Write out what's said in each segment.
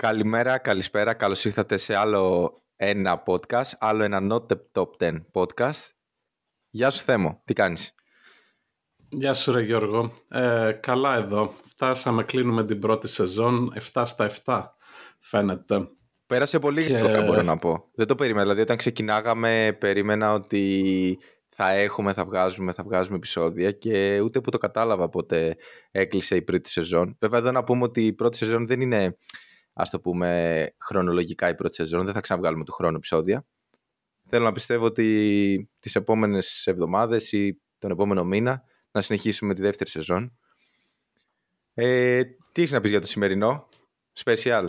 Καλημέρα, καλησπέρα. Καλώς ήρθατε σε άλλο ένα podcast, άλλο ένα Not the Top 10 podcast. Γεια σου Θέμο, τι κάνεις; Γεια σου ρε Γιώργο. Ε, καλά εδώ. Φτάσαμε, κλείνουμε την πρώτη σεζόν 7 στα 7 φαίνεται. Πέρασε πολύ και... γρήγορα μπορώ να πω. Δεν το περίμενα. Δηλαδή όταν ξεκινάγαμε περίμενα ότι θα έχουμε, θα βγάζουμε, θα βγάζουμε επεισόδια και ούτε που το κατάλαβα πότε έκλεισε η πρώτη σεζόν. Βέβαια εδώ να πούμε ότι η πρώτη σεζόν δεν είναι ας το πούμε χρονολογικά η πρώτη σεζόν, δεν θα ξαναβγάλουμε του χρόνου επεισόδια. Θέλω να πιστεύω ότι τις επόμενες εβδομάδες ή τον επόμενο μήνα να συνεχίσουμε τη δεύτερη σεζόν. Ε, τι έχεις να πεις για το σημερινό, special;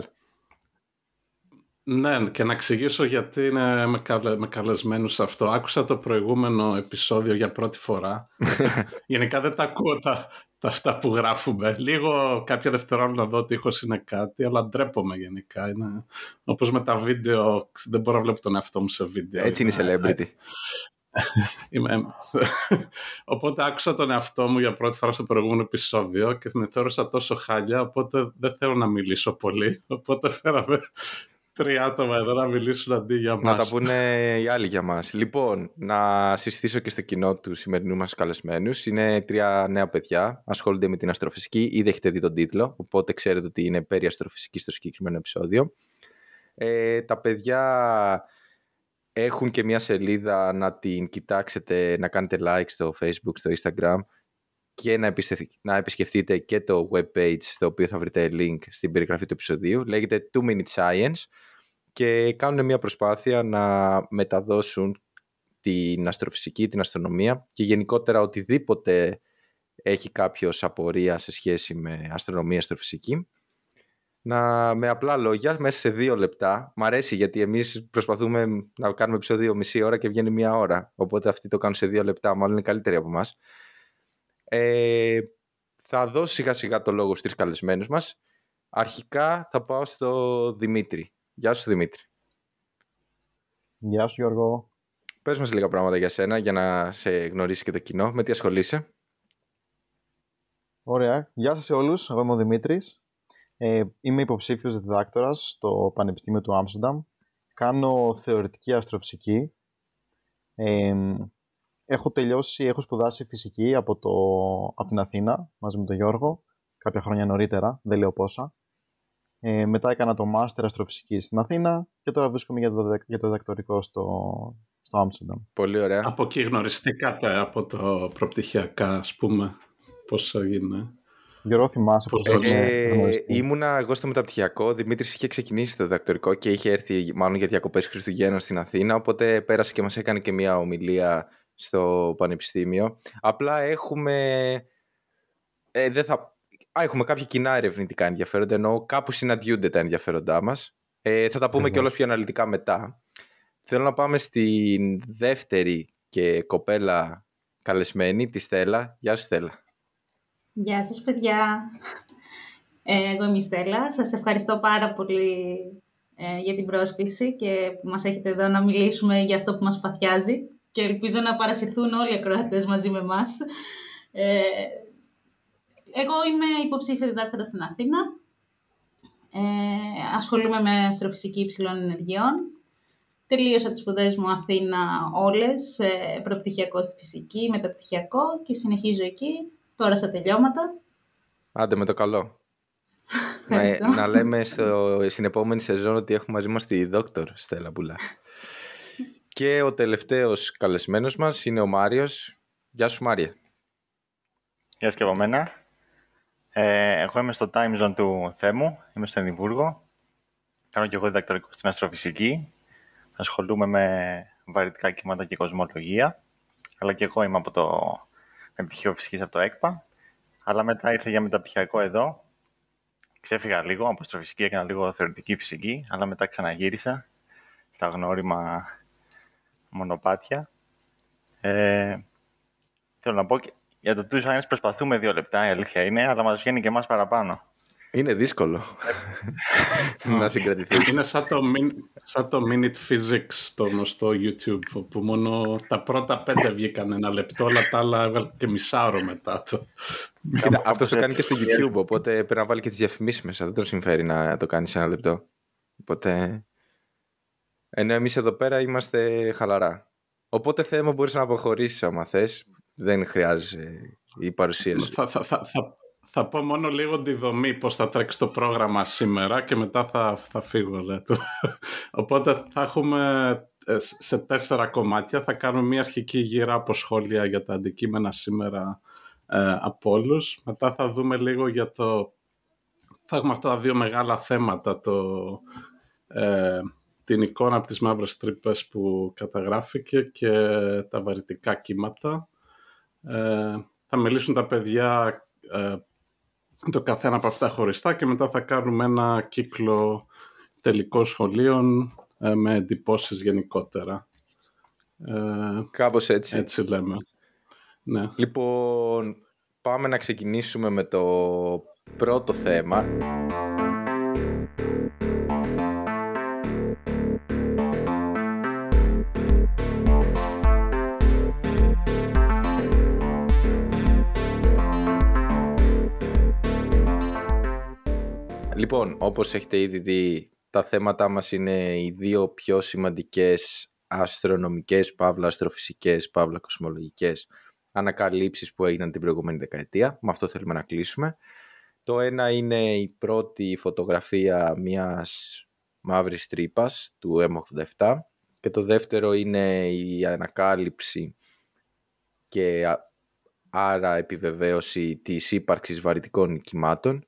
Ναι, και να εξηγήσω γιατί είναι με, καλε, με καλεσμένους αυτό. Άκουσα το προηγούμενο επεισόδιο για πρώτη φορά. Γενικά δεν τα ακούω τα, τα αυτά που γράφουμε. Λίγο κάποια δευτερόλεπτα να δω ότι ήχος είναι κάτι, αλλά ντρέπομαι γενικά. Είναι, όπως με τα βίντεο, δεν μπορώ να βλέπω τον εαυτό μου σε βίντεο. Έτσι είναι η celebrity. Είμαι... οπότε άκουσα τον εαυτό μου για πρώτη φορά στο προηγούμενο επεισόδιο και με θεώρησα τόσο χάλια, οπότε δεν θέλω να μιλήσω πολύ. Οπότε φέραμε τρία άτομα εδώ να μιλήσουν αντί για μας. Να τα πούνε οι άλλοι για μας. Λοιπόν, να συστήσω και στο κοινό του σημερινού μας καλεσμένους. Είναι τρία νέα παιδιά, ασχολούνται με την αστροφυσική. Ήδη έχετε δει τον τίτλο, οπότε ξέρετε ότι είναι περί αστροφυσική στο συγκεκριμένο επεισόδιο. Ε, τα παιδιά έχουν και μια σελίδα να την κοιτάξετε, να κάνετε like στο facebook, στο instagram και να, να επισκεφτείτε και το webpage στο οποίο θα βρείτε link στην περιγραφή του επεισοδίου. Λέγεται 2 Minute Science και κάνουν μια προσπάθεια να μεταδώσουν την αστροφυσική, την αστρονομία και γενικότερα οτιδήποτε έχει κάποιος απορία σε σχέση με αστρονομία, αστροφυσική να, με απλά λόγια, μέσα σε δύο λεπτά. Μ' αρέσει γιατί εμείς προσπαθούμε να κάνουμε επεισόδιο μισή ώρα και βγαίνει μία ώρα. Οπότε αυτοί το κάνουν σε δύο λεπτά, μάλλον είναι καλύτεροι από εμάς. Ε, θα δώσω σιγά σιγά το λόγο στις καλεσμένους μας. Αρχικά θα πάω στο Δημήτρη. Γεια σου Δημήτρη. Γεια σου Γιώργο. Πες μας λίγα πράγματα για σένα για να σε γνωρίσει και το κοινό. Με τι ασχολείσαι; Ωραία. Γεια σας σε όλους. Εγώ είμαι ο Δημήτρης. Ε, είμαι υποψήφιος διδάκτορας στο Πανεπιστήμιο του Άμστερνταμ. Κάνω θεωρητική αστροφυσική. Ε, έχω τελειώσει, έχω σπουδάσει φυσική από, το, από την Αθήνα μαζί με τον Γιώργο κάποια χρόνια νωρίτερα, δεν λέω πόσα. Ε, μετά έκανα το Master Αστροφυσικής στην Αθήνα και τώρα βρίσκομαι για το, για το διδακτορικό στο, στο Άμστερνταμ. Πολύ ωραία. Από εκεί γνωριστήκατε από το προπτυχιακά, ας πούμε, πώς έγινε. Γιώργο, θυμάσαι πώς ε, ε, Ήμουνα εγώ στο μεταπτυχιακό. Ο Δημήτρης είχε ξεκινήσει το διδακτορικό και είχε έρθει μάλλον για διακοπές Χριστουγέννων στην Αθήνα, οπότε πέρασε και μας έκανε και μια ομιλία στο Πανεπιστήμιο. Απλά έχουμε... Ε, δεν θα Α, έχουμε κάποια κοινά ερευνητικά ενδιαφέροντα, ενώ κάπου συναντιούνται τα ενδιαφέροντά μας. Ε, θα τα πούμε mm-hmm. κιόλας πιο αναλυτικά μετά. Θέλω να πάμε στην δεύτερη και κοπέλα καλεσμένη, τη Στέλλα. Γεια σου Στέλλα. Γεια σας παιδιά. Ε, εγώ είμαι η Στέλλα. Σας ευχαριστώ πάρα πολύ ε, για την πρόσκληση και που μας έχετε εδώ να μιλήσουμε για αυτό που μας παθιάζει και ελπίζω να παρασυρθούν όλοι οι ακροατές μαζί με εμάς. Ε, εγώ είμαι υποψήφια διδάκτορα στην Αθήνα. Ε, ασχολούμαι με αστροφυσική υψηλών ενεργειών. Τελείωσα τις σπουδές μου Αθήνα όλες, ε, προπτυχιακό στη φυσική, μεταπτυχιακό και συνεχίζω εκεί, τώρα στα τελειώματα. Άντε με το καλό. να, να λέμε στο, στην επόμενη σεζόν ότι έχουμε μαζί μας τη δόκτωρ Στέλλα Πουλά. Και ο τελευταίος καλεσμένος μας είναι ο Μάριος. Γεια σου Μάρια. Γεια σου και από μένα. Ε, εγώ είμαι στο time zone του Θέμου, είμαι στο Εδιμβούργο. Κάνω και εγώ διδακτορικό στην αστροφυσική. Ασχολούμαι με βαρυτικά κύματα και κοσμολογία. Αλλά και εγώ είμαι από το με πτυχίο φυσικής από το ΕΚΠΑ. Αλλά μετά ήρθα για μεταπτυχιακό εδώ. Ξέφυγα λίγο από αστροφυσική, έκανα λίγο θεωρητική φυσική, αλλά μετά ξαναγύρισα στα γνώριμα μονοπάτια. Ε, θέλω να πω για το Two Science προσπαθούμε δύο λεπτά, η αλήθεια είναι, αλλά μας βγαίνει και εμάς παραπάνω. Είναι δύσκολο να συγκρατηθεί. Είναι σαν το, σαν το Minute Physics το γνωστό YouTube, που μόνο τα πρώτα πέντε βγήκαν ένα λεπτό, αλλά τα άλλα έβαλε και μισάωρο μετά το. Κοίτα, αυτό το κάνει και στο YouTube, οπότε πρέπει να βάλει και τις διαφημίσεις μέσα. Δεν το συμφέρει να το κάνεις σε ένα λεπτό. Οπότε... Ενώ εμείς εδώ πέρα είμαστε χαλαρά. Οπότε θέμα μπορείς να αποχωρήσεις άμα θες. Δεν χρειάζεται η παρουσίαση. Θα, θα, θα, θα πω μόνο λίγο τη δομή πώς θα τρέξει το πρόγραμμα σήμερα και μετά θα, θα φύγω. Λέτε. Οπότε θα έχουμε ε, σε τέσσερα κομμάτια. Θα κάνουμε μια αρχική γύρα από σχόλια για τα αντικείμενα σήμερα ε, από όλους. Μετά θα δούμε λίγο για το... Θα έχουμε αυτά τα δύο μεγάλα θέματα. Το, ε, την εικόνα από τις μαύρες τρύπες που καταγράφηκε και τα βαρυτικά κύματα. Ε, θα μιλήσουν τα παιδιά ε, το καθένα από αυτά χωριστά και μετά θα κάνουμε ένα κύκλο τελικών σχολείων ε, με εντυπώσεις γενικότερα. Ε, Κάπως έτσι. Έτσι λέμε. Ναι. Λοιπόν, πάμε να ξεκινήσουμε με το πρώτο θέμα. Λοιπόν, όπως έχετε ήδη δει, τα θέματα μας είναι οι δύο πιο σημαντικές αστρονομικές, παύλα αστροφυσικές, παύλα κοσμολογικές ανακαλύψεις που έγιναν την προηγούμενη δεκαετία. Με αυτό θέλουμε να κλείσουμε. Το ένα είναι η πρώτη φωτογραφία μιας μαύρης τρύπας του M87 και το δεύτερο είναι η ανακάλυψη και άρα επιβεβαίωση της ύπαρξης βαρυτικών κυμάτων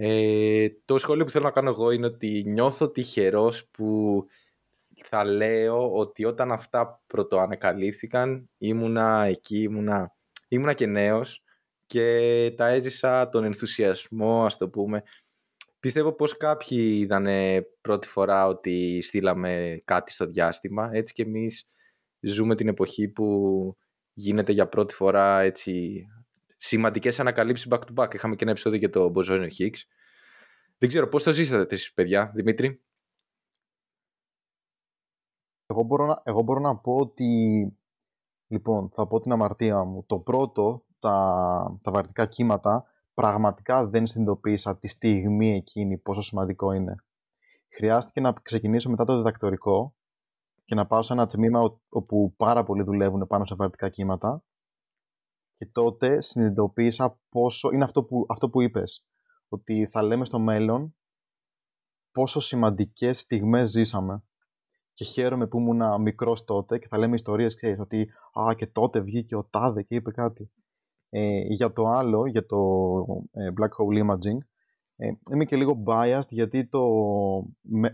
ε, το σχόλιο που θέλω να κάνω εγώ είναι ότι νιώθω τυχερός που θα λέω ότι όταν αυτά πρωτοανακαλύφθηκαν ήμουνα εκεί, ήμουνα, ήμουνα και νέος και τα έζησα τον ενθουσιασμό ας το πούμε. Πιστεύω πως κάποιοι είδαν πρώτη φορά ότι στείλαμε κάτι στο διάστημα, έτσι και εμείς ζούμε την εποχή που γίνεται για πρώτη φορά έτσι σημαντικές ανακαλύψεις back to back. Είχαμε και ένα επεισόδιο για το Boson Higgs. Δεν ξέρω πώς το ζήσατε εσείς παιδιά, Δημήτρη; Εγώ μπορώ, να, εγώ μπορώ να πω ότι, λοιπόν, θα πω την αμαρτία μου. Το πρώτο, τα, τα βαρυτικά κύματα, πραγματικά δεν συνειδητοποίησα τη στιγμή εκείνη πόσο σημαντικό είναι. Χρειάστηκε να ξεκινήσω μετά το διδακτορικό και να πάω σε ένα τμήμα όπου πάρα πολλοί δουλεύουν πάνω σε βαρυτικά κύματα και τότε συνειδητοποίησα πόσο είναι αυτό που, αυτό που είπες, ότι θα λέμε στο μέλλον πόσο σημαντικές στιγμές ζήσαμε. Και χαίρομαι που ήμουν μικρός τότε και θα λέμε ιστορίες, ξέρεις, ότι «Α, και τότε βγήκε ο Τάδε και είπε κάτι». Ε, για το άλλο, για το ε, Black Hole Imaging, ε, είμαι και λίγο biased γιατί το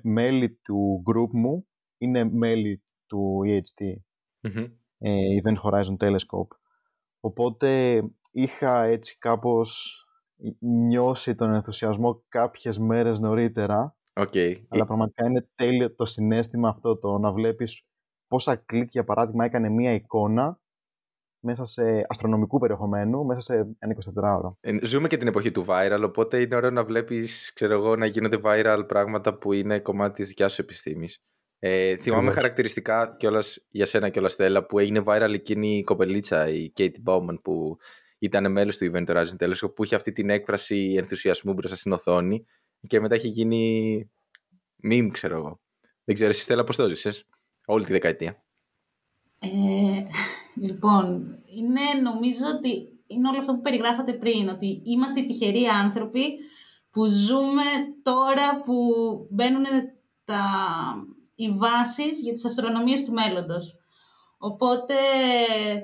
μέλη του group μου είναι μέλη του EHT, mm Event Horizon Telescope. Οπότε είχα έτσι κάπως νιώσει τον ενθουσιασμό κάποιες μέρες νωρίτερα. Okay. Αλλά πραγματικά είναι τέλειο το συνέστημα αυτό το να βλέπεις πόσα κλικ για παράδειγμα έκανε μία εικόνα μέσα σε αστρονομικού περιεχομένου, μέσα σε ένα 24ωρο. Ε, ζούμε και την εποχή του viral, οπότε είναι ωραίο να βλέπεις, ξέρω εγώ, να γίνονται viral πράγματα που είναι κομμάτι της δικιάς σου επιστήμης. Ε, θυμάμαι χαρακτηριστικά κιόλας για σένα κιόλα Στέλλα που έγινε viral εκείνη η κοπελίτσα, η Katie Bowman που ήταν μέλος του Event Horizon Telescope που είχε αυτή την έκφραση ενθουσιασμού μπροστά στην οθόνη και μετά έχει γίνει meme, ξέρω εγώ. Δεν ξέρω, εσύ Στέλλα πώς το ζήσες όλη τη δεκαετία; Ε, λοιπόν, είναι νομίζω ότι είναι όλο αυτό που περιγράφατε πριν, ότι είμαστε τυχεροί άνθρωποι που ζούμε τώρα που μπαίνουν τα, οι βάσεις για τις αστρονομίες του μέλλοντος. Οπότε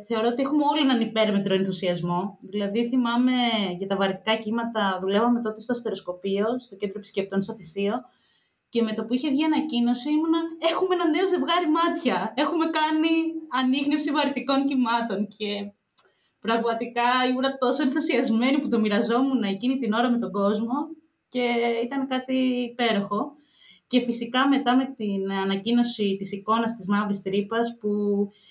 θεωρώ ότι έχουμε όλοι έναν υπέρμετρο ενθουσιασμό. Δηλαδή θυμάμαι για τα βαρυτικά κύματα, δουλεύαμε τότε στο αστεροσκοπείο, στο κέντρο επισκεπτών στο Θησίο και με το που είχε βγει ανακοίνωση ήμουνα έχουμε ένα νέο ζευγάρι μάτια, έχουμε κάνει ανείχνευση βαρυτικών κυμάτων και πραγματικά ήμουν τόσο ενθουσιασμένη που το μοιραζόμουν εκείνη την ώρα με τον κόσμο και ήταν κάτι υπέροχο. Και φυσικά μετά με την ανακοίνωση της εικόνας της μαύρης τρύπας που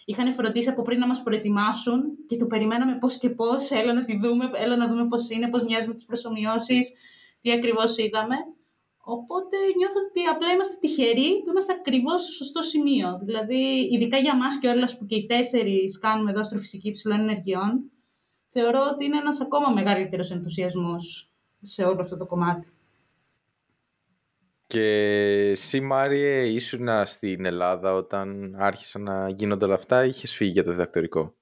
είχαν φροντίσει από πριν να μας προετοιμάσουν και το περιμέναμε πώς και πώς, έλα να τη δούμε, έλα να δούμε πώς είναι, πώς μοιάζει με τις προσωμιώσεις. τι ακριβώς είδαμε. Οπότε νιώθω ότι απλά είμαστε τυχεροί που είμαστε ακριβώς στο σωστό σημείο. Δηλαδή, ειδικά για μας και όλα που και οι τέσσερις κάνουμε εδώ αστροφυσική υψηλών ενεργειών, θεωρώ ότι είναι ένας ακόμα μεγαλύτερος ενθουσιασμός σε όλο αυτό το κομμάτι. Και εσύ Μάριε ήσουν στην Ελλάδα όταν άρχισαν να γίνονται όλα αυτά ή είχες φύγει για το διδακτορικό;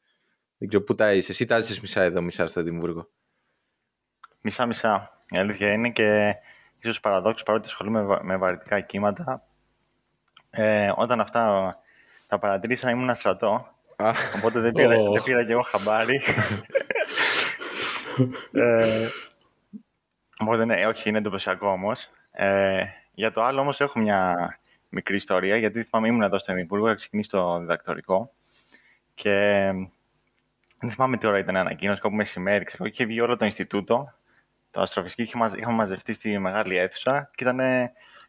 Δεν ξέρω πού τα είσαι. Εσύ τα μισά εδώ, μισά στο Δημβούργο. Μισά-μισά. Η αλήθεια είναι και ίσως παραδόξως παρότι ασχολούμαι με βαρυτικά κύματα. Ε, όταν αυτά τα παρατηρήσα ήμουν στρατό. οπότε δεν πήρα, oh. δεν πήρα και εγώ χαμπάρι. ε, οπότε ναι, όχι, είναι εντυπωσιακό όμως. Ε, για το άλλο όμως έχω μια μικρή ιστορία, γιατί θυμάμαι ήμουν εδώ στο Εδιμβούργο, είχα ξεκινήσει το διδακτορικό και δεν θυμάμαι τι ώρα ήταν ανακοίνωση, κάπου μεσημέρι, ξέρω, είχε βγει όλο το Ινστιτούτο, το αστροφυσική, είχαμε μαζευτεί στη μεγάλη αίθουσα και, ήταν,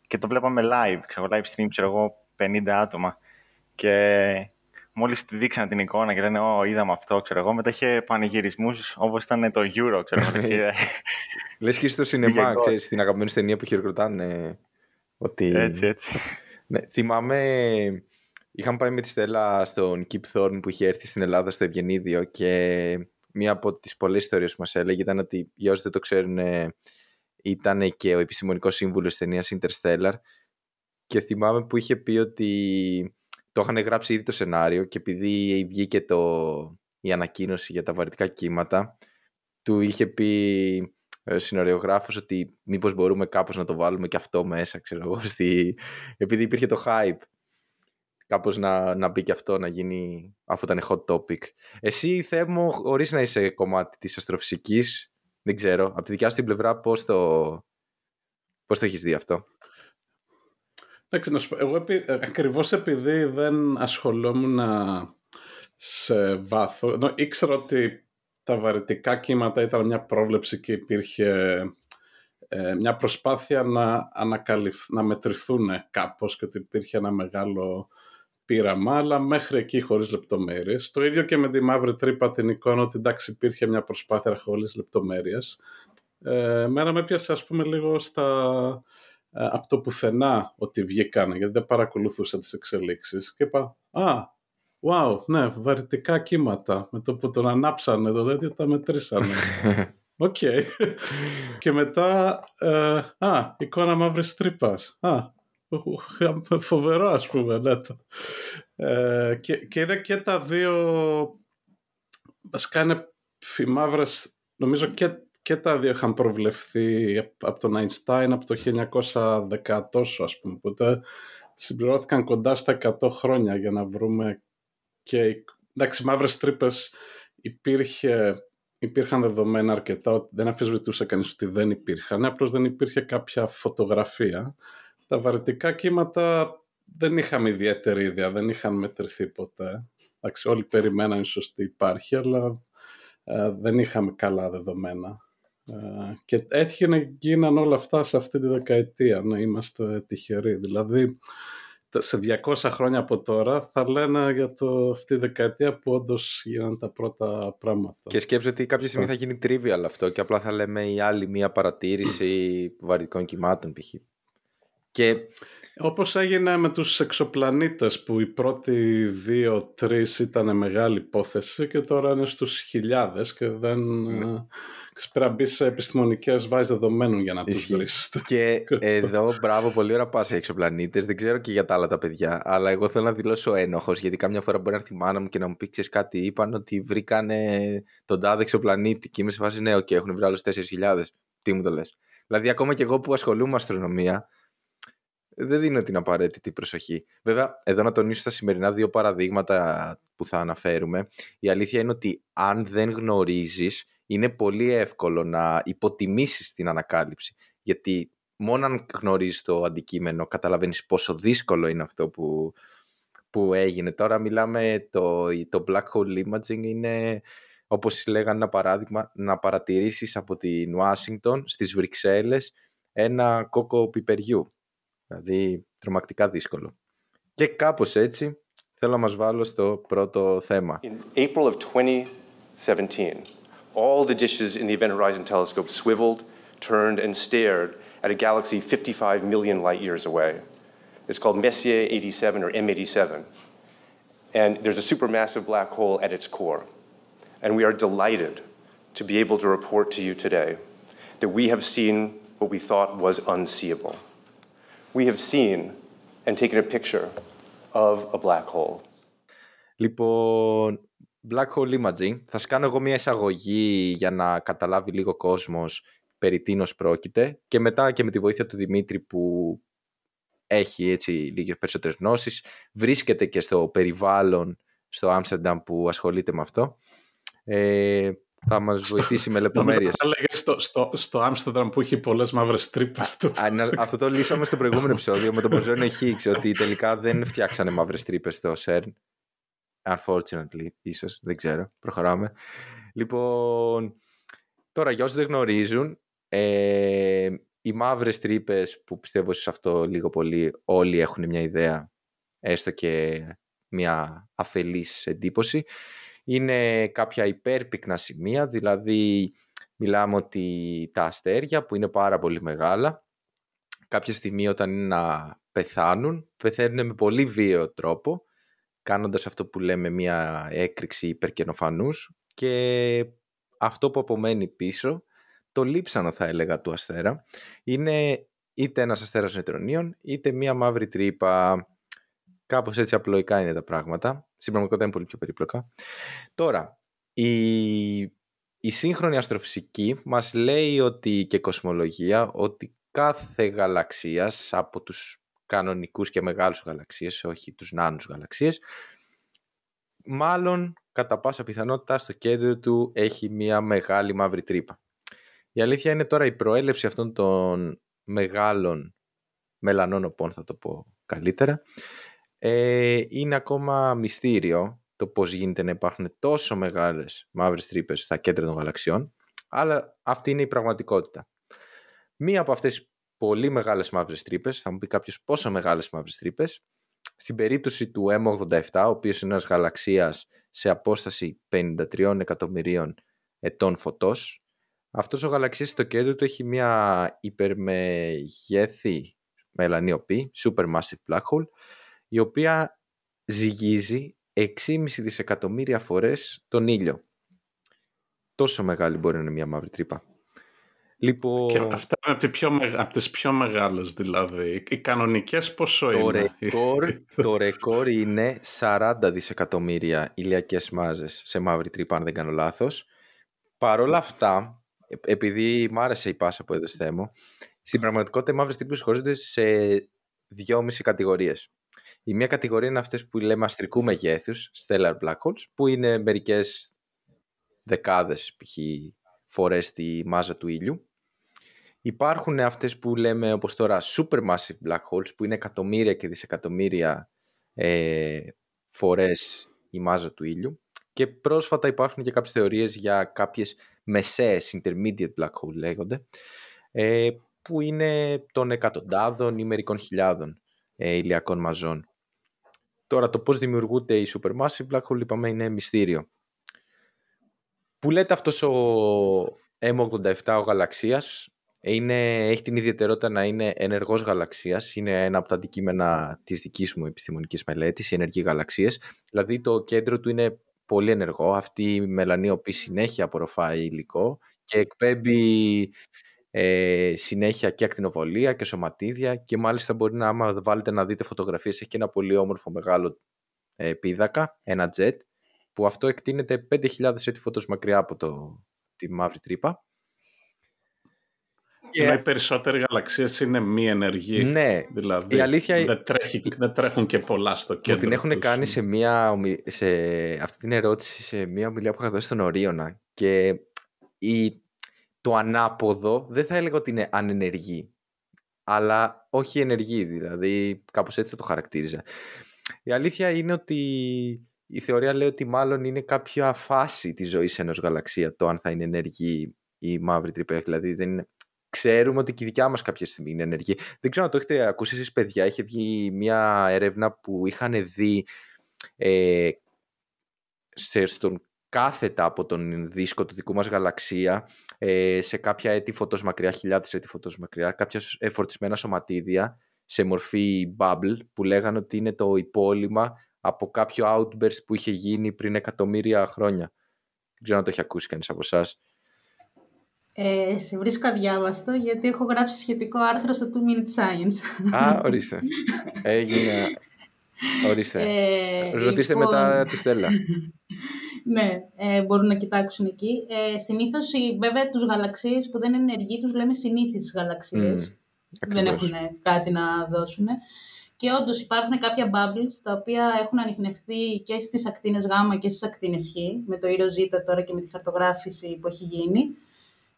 και το βλέπαμε live, ξέρω, live stream, ξέρω εγώ, 50 άτομα. Και μόλις τη δείξαν την εικόνα και λένε Ω, είδαμε αυτό, ξέρω εγώ, μετά είχε πανηγυρισμούς όπως ήταν το Euro, ξέρω εγώ. Λες και στο σινεμά, ξέρεις, στην αγαπημένη ταινία που χειροκροτάνε. Ότι... Έτσι, έτσι. Ναι, θυμάμαι, είχαμε πάει με τη Στέλλα στον Keep Thorn που είχε έρθει στην Ελλάδα στο Ευγενίδιο και μία από τις πολλές ιστορίες που μας έλεγε ήταν ότι για όσοι δεν το ξέρουν ήταν και ο επιστημονικός σύμβουλος της ταινίας Interstellar και θυμάμαι που είχε πει ότι το είχαν γράψει ήδη το σενάριο και επειδή βγήκε το, η ανακοίνωση για τα βαρυτικά κύματα του είχε πει ο συνοριογράφος ότι μήπως μπορούμε κάπως να το βάλουμε και αυτό μέσα, ξέρω εγώ, στη... επειδή υπήρχε το hype. Κάπως να, να μπει και αυτό, να γίνει, αφού ήταν hot topic. Εσύ, Θέμο, χωρίς να είσαι κομμάτι της αστροφυσικής, δεν ξέρω, από τη δικιά σου την πλευρά πώς το, πώς το έχεις δει αυτό; Εντάξει, να σου πω, εγώ επει, ακριβώς επειδή δεν ασχολόμουν σε βάθος, ήξερα ότι τα βαρυτικά κύματα ήταν μια πρόβλεψη και υπήρχε ε, μια προσπάθεια να, ανακαλυφ, να μετρηθούν κάπως και ότι υπήρχε ένα μεγάλο πείραμα, αλλά μέχρι εκεί χωρίς λεπτομέρειες. Το ίδιο και με τη μαύρη τρύπα την εικόνα ότι εντάξει υπήρχε μια προσπάθεια χωρίς λεπτομέρειες. Ε, μέρα με πιάσε ας πούμε λίγο στα, ε, από το πουθενά ότι βγήκαν, γιατί δεν παρακολουθούσα τις εξελίξεις και είπα «Α, Wow, ναι, βαρυτικά κύματα. Με το που τον ανάψανε το τέτοιο τα μετρήσανε. Ok. Okay. και μετά, ε, α, εικόνα μαύρης τρύπας. Α, φοβερό ας πούμε, ναι. Το. Ε, και, και είναι και τα δύο, βασικά είναι οι μαύρες, νομίζω και, και τα δύο είχαν προβλεφθεί από τον Einstein από το 1910 τόσο ας πούμε, οπότε συμπληρώθηκαν κοντά στα 100 χρόνια για να βρούμε και εντάξει, μαύρες τρύπες υπήρχε, υπήρχαν δεδομένα αρκετά, δεν αφισβητούσε κανείς ότι δεν υπήρχαν, απλώς δεν υπήρχε κάποια φωτογραφία. Τα βαρυτικά κύματα δεν είχαμε ιδιαίτερη ιδέα, δεν είχαν μετρηθεί ποτέ. Εντάξει, όλοι περιμέναν ίσως ότι υπάρχει, αλλά ε, δεν είχαμε καλά δεδομένα. Ε, και έτυχε να γίναν όλα αυτά σε αυτή τη δεκαετία, να είμαστε τυχεροί. Δηλαδή, σε 200 χρόνια από τώρα θα λένε για το, αυτή τη δεκαετία που όντως γίνανε τα πρώτα πράγματα. Και σκέψτε ότι κάποια στιγμή θα γίνει trivial αυτό και απλά θα λέμε η άλλη μία παρατήρηση βαρικών κυμάτων π.χ. Και... Όπως έγινε με τους εξωπλανήτες που οι πρώτοι δύο-τρεις ήταν μεγάλη υπόθεση και τώρα είναι στους χιλιάδες και δεν... Ναι. Πρέπει να μπεις σε επιστημονικές βάσεις δεδομένων για να τους βρεις. Και εδώ, μπράβο, πολύ ωραία πα εξωπλανήτες. Δεν ξέρω και για τα άλλα τα παιδιά, αλλά εγώ θέλω να δηλώσω ένοχος, γιατί κάμια φορά μπορεί να έρθει η μάνα μου και να μου πει: Ξέρεις κάτι, είπαν ότι βρήκανε τον τάδε εξωπλανήτη. Και είμαι σε φάση, ναι, οκ, έχουν βρει άλλους 4.000. Τι μου το λες. Δηλαδή, ακόμα και εγώ που ασχολούμαι με αστρονομία, δεν δίνω την απαραίτητη προσοχή. Βέβαια, εδώ να τονίσω τα σημερινά δύο παραδείγματα που θα αναφέρουμε. Η αλήθεια είναι ότι αν δεν γνωρίζεις είναι πολύ εύκολο να υποτιμήσεις την ανακάλυψη. Γιατί μόνο αν γνωρίζεις το αντικείμενο καταλαβαίνεις πόσο δύσκολο είναι αυτό που, που έγινε. Τώρα μιλάμε το, το black hole imaging είναι όπως λέγανε ένα παράδειγμα να παρατηρήσεις από την Ουάσιγκτον στις Βρυξέλλες ένα κόκο πιπεριού. Δηλαδή τρομακτικά δύσκολο. Και κάπως έτσι θέλω να μας βάλω στο πρώτο θέμα. In April of 2017, all the dishes in the Event Horizon Telescope swiveled turned and stared at a galaxy 55 million light years away. It's called Messier 87 or M87. And there's a supermassive black hole at its core. And we are delighted to be able to report to you today that we have seen what we thought was unseeable. We have seen and taken a picture of a black hole. Λοιπόν, Black Hole Imaging. Θα σας κάνω εγώ μια εισαγωγή για να καταλάβει λίγο κόσμος περί τίνος πρόκειται και μετά και με τη βοήθεια του Δημήτρη που έχει έτσι λίγες περισσότερες γνώσεις βρίσκεται και στο περιβάλλον στο Άμστερνταμ που ασχολείται με αυτό ε, θα μας βοηθήσει με λεπτομέρειες. Θα έλεγε στο, στο, στο Άμστερνταμ που έχει πολλές μαύρες τρύπες. αυτό το λύσαμε στο προηγούμενο επεισόδιο με τον Ποζόνιο Χίξ ότι τελικά δεν φτιάξανε μαύρες τρύπες στο CERN. Unfortunately, ίσως, δεν ξέρω. Προχωράμε. Λοιπόν, τώρα για όσους δεν γνωρίζουν, ε, οι μαύρες τρύπες που πιστεύω σε αυτό λίγο πολύ όλοι έχουν μια ιδέα, έστω και μια αφελής εντύπωση, είναι κάποια υπέρπυκνα σημεία, δηλαδή μιλάμε ότι τα αστέρια που είναι πάρα πολύ μεγάλα, κάποια στιγμή όταν είναι να πεθάνουν, πεθαίνουν με πολύ βίαιο τρόπο, κάνοντας αυτό που λέμε μια έκρηξη υπερκενοφανούς και αυτό που απομένει πίσω το λείψανο θα έλεγα του αστέρα είναι είτε ένας αστέρας νετρονίων είτε μία μαύρη τρύπα. Κάπως έτσι απλοϊκά είναι τα πράγματα. Στην πραγματικότητα είναι πολύ πιο περίπλοκα. Τώρα, η, η σύγχρονη αστροφυσική μας λέει ότι και κοσμολογία ότι κάθε γαλαξίας από τους κανονικούς και μεγάλους γαλαξίες, όχι τους νάνους γαλαξίες, μάλλον κατά πάσα πιθανότητα στο κέντρο του έχει μία μεγάλη μαύρη τρύπα. Η αλήθεια είναι τώρα η προέλευση αυτών των μεγάλων μελανών οπών, θα το πω καλύτερα, ε, είναι ακόμα μυστήριο το πώς γίνεται να υπάρχουν τόσο μεγάλες μαύρες τρύπες στα κέντρα των γαλαξιών, αλλά αυτή είναι η πραγματικότητα. Μία από αυτές τις πολύ μεγάλες μαύρες τρύπες, θα μου πει κάποιος πόσο μεγάλες μαύρες τρύπες, στην περίπτωση του M87, ο οποίος είναι ένας γαλαξίας σε απόσταση 53 εκατομμυρίων ετών φωτός, αυτός ο γαλαξίας στο κέντρο του έχει μια υπερμεγέθη μελανιοπή, supermassive black hole, η οποία ζυγίζει 6,5 δισεκατομμύρια φορές τον ήλιο. Τόσο μεγάλη μπορεί να είναι μια μαύρη τρύπα. Λοιπόν... Και αυτά είναι από, πιο, από τις πιο μεγάλες δηλαδή. Οι κανονικές πόσο το είναι; Ρεκόρ, το ρεκόρ είναι 40 δισεκατομμύρια ηλιακές μάζες σε μαύρη τρύπα, αν δεν κάνω λάθος. Παρ' όλα αυτά, επειδή μ' άρεσε η πάσα που έδωσε θέμο, στην πραγματικότητα οι μαύρες τρύπες χωρίζονται σε δυόμιση κατηγορίες. Η μία κατηγορία είναι αυτές που λέμε αστρικού μεγέθους, stellar black holes, που είναι μερικές δεκάδες π.χ. φορές τη μάζα του ήλιου. Υπάρχουν αυτές που λέμε όπως τώρα supermassive black holes που είναι εκατομμύρια και δισεκατομμύρια ε, φορές η μάζα του ήλιου και πρόσφατα υπάρχουν και κάποιες θεωρίες για κάποιες μεσαίες, intermediate black hole λέγονται, ε, που είναι των εκατοντάδων ή μερικών χιλιάδων ε, ηλιακών μαζών. Τώρα το πώς δημιουργούνται οι supermassive black hole είπαμε είναι μυστήριο. Που λέτε αυτός ο M87 ο γαλαξίας είναι, έχει την ιδιαιτερότητα να είναι ενεργός γαλαξίας. Είναι ένα από τα αντικείμενα της δικής μου επιστημονικής μελέτης, οι ενεργοί γαλαξίες. Δηλαδή το κέντρο του είναι πολύ ενεργό. Αυτή η μελανίωπη συνέχεια απορροφάει υλικό και εκπέμπει ε, συνέχεια και ακτινοβολία και σωματίδια και μάλιστα μπορεί να άμα βάλετε να δείτε φωτογραφίες έχει και ένα πολύ όμορφο μεγάλο ε, πίδακα, ένα jet που αυτό εκτείνεται 5.000 έτη φωτός μακριά από το, τη μαύρη τρύπα και... οι περισσότεροι γαλαξίες είναι μη ενεργοί. Ναι, δηλαδή, η αλήθεια... δεν, τρέχει, δεν τρέχουν και πολλά στο κέντρο. Μου την έχουν κάνει σε, μια, σε αυτή την ερώτηση σε μια ομιλία που είχα δώσει στον Ορίωνα και η, το ανάποδο δεν θα έλεγα ότι είναι ανενεργή αλλά όχι ενεργή δηλαδή κάπως έτσι θα το χαρακτήριζα. Η αλήθεια είναι ότι η θεωρία λέει ότι μάλλον είναι κάποια φάση της ζωής ενός γαλαξία το αν θα είναι ενεργή η μαύρη τρύπα, δηλαδή δεν είναι ξέρουμε ότι και η δικιά μας κάποια στιγμή είναι ενεργή. Δεν ξέρω αν το έχετε ακούσει εσείς παιδιά, είχε βγει μια έρευνα που είχαν δει ε, σε, στον κάθετα από τον δίσκο του δικού μας γαλαξία ε, σε κάποια έτη φωτός μακριά, χιλιάδες έτη φωτός μακριά, κάποια εφορτισμένα σωματίδια σε μορφή bubble που λέγανε ότι είναι το υπόλοιμα από κάποιο outburst που είχε γίνει πριν εκατομμύρια χρόνια. Δεν ξέρω αν το έχει ακούσει κανείς από εσάς. Ε, σε βρίσκω αδιάβαστο γιατί έχω γράψει σχετικό άρθρο στο 2 Minute Science. Α, ορίστε. Έγινε. Ορίστε. Ε, Ρωτήστε λοιπόν... μετά τη Στέλλα. ναι, ε, μπορούν να κοιτάξουν εκεί. Ε, Συνήθως, βέβαια, τους γαλαξίες που δεν είναι ενεργοί, τους λέμε συνήθεις γαλαξίες. δεν έχουν κάτι να δώσουν. Και όντως υπάρχουν κάποια bubbles τα οποία έχουν ανοιχνευτεί και στις ακτίνες Γ και στις ακτίνες Χ, με το ήρο Ζ τώρα και με τη χαρτογράφηση που έχει γίνει,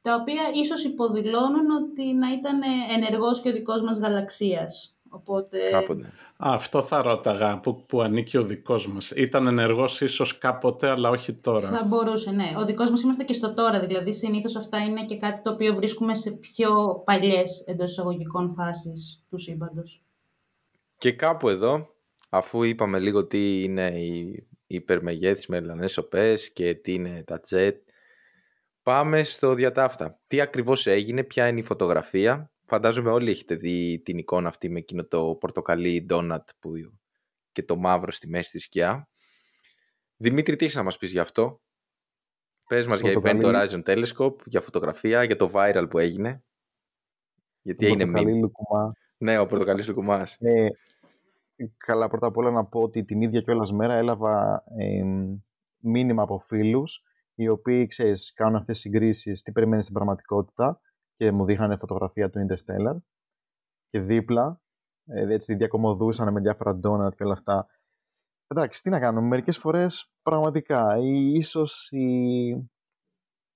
τα οποία ίσως υποδηλώνουν ότι να ήταν ενεργός και ο δικός μας γαλαξίας. Οπότε... Κάποτε. Αυτό θα ρώταγα που, που ανήκει ο δικός μας. Ήταν ενεργός ίσως κάποτε, αλλά όχι τώρα. Θα μπορούσε, ναι. Ο δικός μας είμαστε και στο τώρα. Δηλαδή, συνήθως αυτά είναι και κάτι το οποίο βρίσκουμε σε πιο παλιές εντός εισαγωγικών φάσεις του σύμπαντος. Και κάπου εδώ, αφού είπαμε λίγο τι είναι οι υπερμεγέθεις μελανές οπές και τι είναι τα τζετ, πάμε στο διατάφτα. Τι ακριβώς έγινε, ποια είναι η φωτογραφία. Φαντάζομαι όλοι έχετε δει την εικόνα αυτή με εκείνο το πορτοκαλί ντόνατ που... και το μαύρο στη μέση της σκιά. Δημήτρη, τι έχεις να μας πεις γι' αυτό; Πες μας για Event Horizon Telescope, για φωτογραφία, για το viral που έγινε. Γιατί έγινε μήνυμα. Ναι, ο πορτοκαλί λουκουμάς. Ε, καλά, πρώτα απ' όλα να πω ότι την ίδια κιόλας μέρα έλαβα ε, μήνυμα από φίλους οι οποίοι, ξέρεις, κάνουν αυτές τις συγκρίσεις, τι περιμένεις στην πραγματικότητα και μου δείχνανε φωτογραφία του Interstellar και δίπλα, ε, έτσι διακομωδούσαν με διάφορα ντόνατ και όλα αυτά. Εντάξει, τι να κάνουμε, μερικές φορές πραγματικά, ή ίσως η...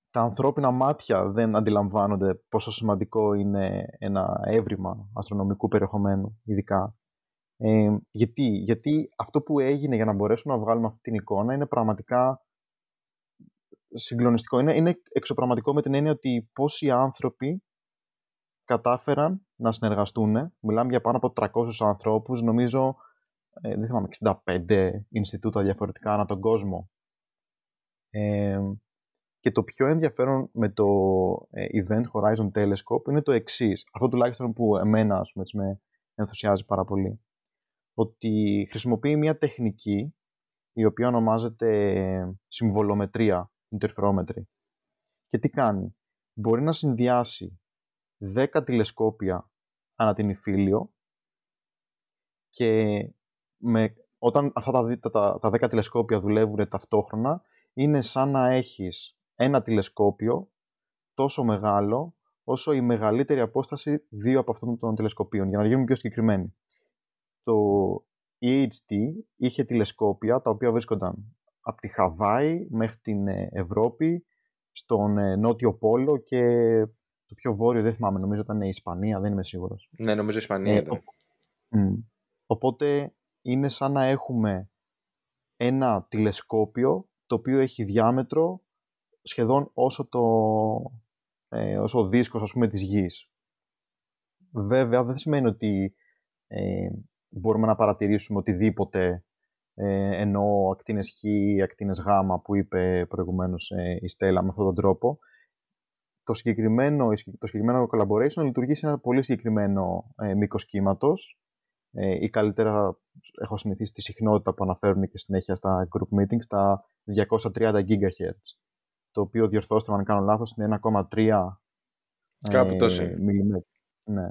τα ανθρώπινα μάτια δεν αντιλαμβάνονται πόσο σημαντικό είναι ένα έβριμα αστρονομικού περιεχομένου, ειδικά. Ε, γιατί, γιατί αυτό που έγινε για να μπορέσουμε να βγάλουμε αυτή την εικόνα είναι πραγματικά συγκλονιστικό. Είναι, είναι εξωπραγματικό με την έννοια ότι πόσοι άνθρωποι κατάφεραν να συνεργαστούν. Μιλάμε για πάνω από 300 ανθρώπους, νομίζω, ε, δεν θυμάμαι, 65 Ινστιτούτα διαφορετικά ανά τον κόσμο. Ε, και το πιο ενδιαφέρον με το ε, Event Horizon Telescope είναι το εξής. Αυτό τουλάχιστον που εμένα ας πούμε, με ενθουσιάζει πάρα πολύ ότι χρησιμοποιεί μια τεχνική η οποία ονομάζεται συμβολομετρία, interferometry. Και τι κάνει; Μπορεί να συνδυάσει 10 τηλεσκόπια ανά την υφήλιο και με, όταν αυτά τα, τα, τα 10 τηλεσκόπια δουλεύουν ταυτόχρονα είναι σαν να έχεις ένα τηλεσκόπιο τόσο μεγάλο όσο η μεγαλύτερη απόσταση δύο από αυτών των τηλεσκοπίων. Για να γίνουμε πιο συγκεκριμένοι το EHT είχε τηλεσκόπια τα οποία βρίσκονταν από τη Χαβάη μέχρι την ε, Ευρώπη, στον ε, Νότιο Πόλο και το πιο βόρειο δεν θυμάμαι, νομίζω ήταν η Ισπανία, δεν είμαι σίγουρος. Ναι, νομίζω η Ισπανία ε, ήταν. Οπότε είναι σαν να έχουμε ένα τηλεσκόπιο το οποίο έχει διάμετρο σχεδόν όσο, το, ε, όσο ο δίσκος ας πούμε της γης. Βέβαια δεν σημαίνει ότι μπορούμε να παρατηρήσουμε οτιδήποτε ε, ενώ ακτίνες Χ ή ακτίνες Γ που είπε προηγουμένως ε, η Στέλλα με αυτόν τον τρόπο. Το συγκεκριμένο, το συγκεκριμένο collaboration λειτουργεί σε ένα πολύ συγκεκριμένο ε, μήκος κύματος ε, ή καλύτερα έχω συνηθίσει τη συχνότητα που αναφέρουν και συνέχεια στα group meetings, τα 230 GHz, το οποίο διορθώστε αν κάνω λάθος είναι 1,3 Κάπου ε, τόσο. Ναι.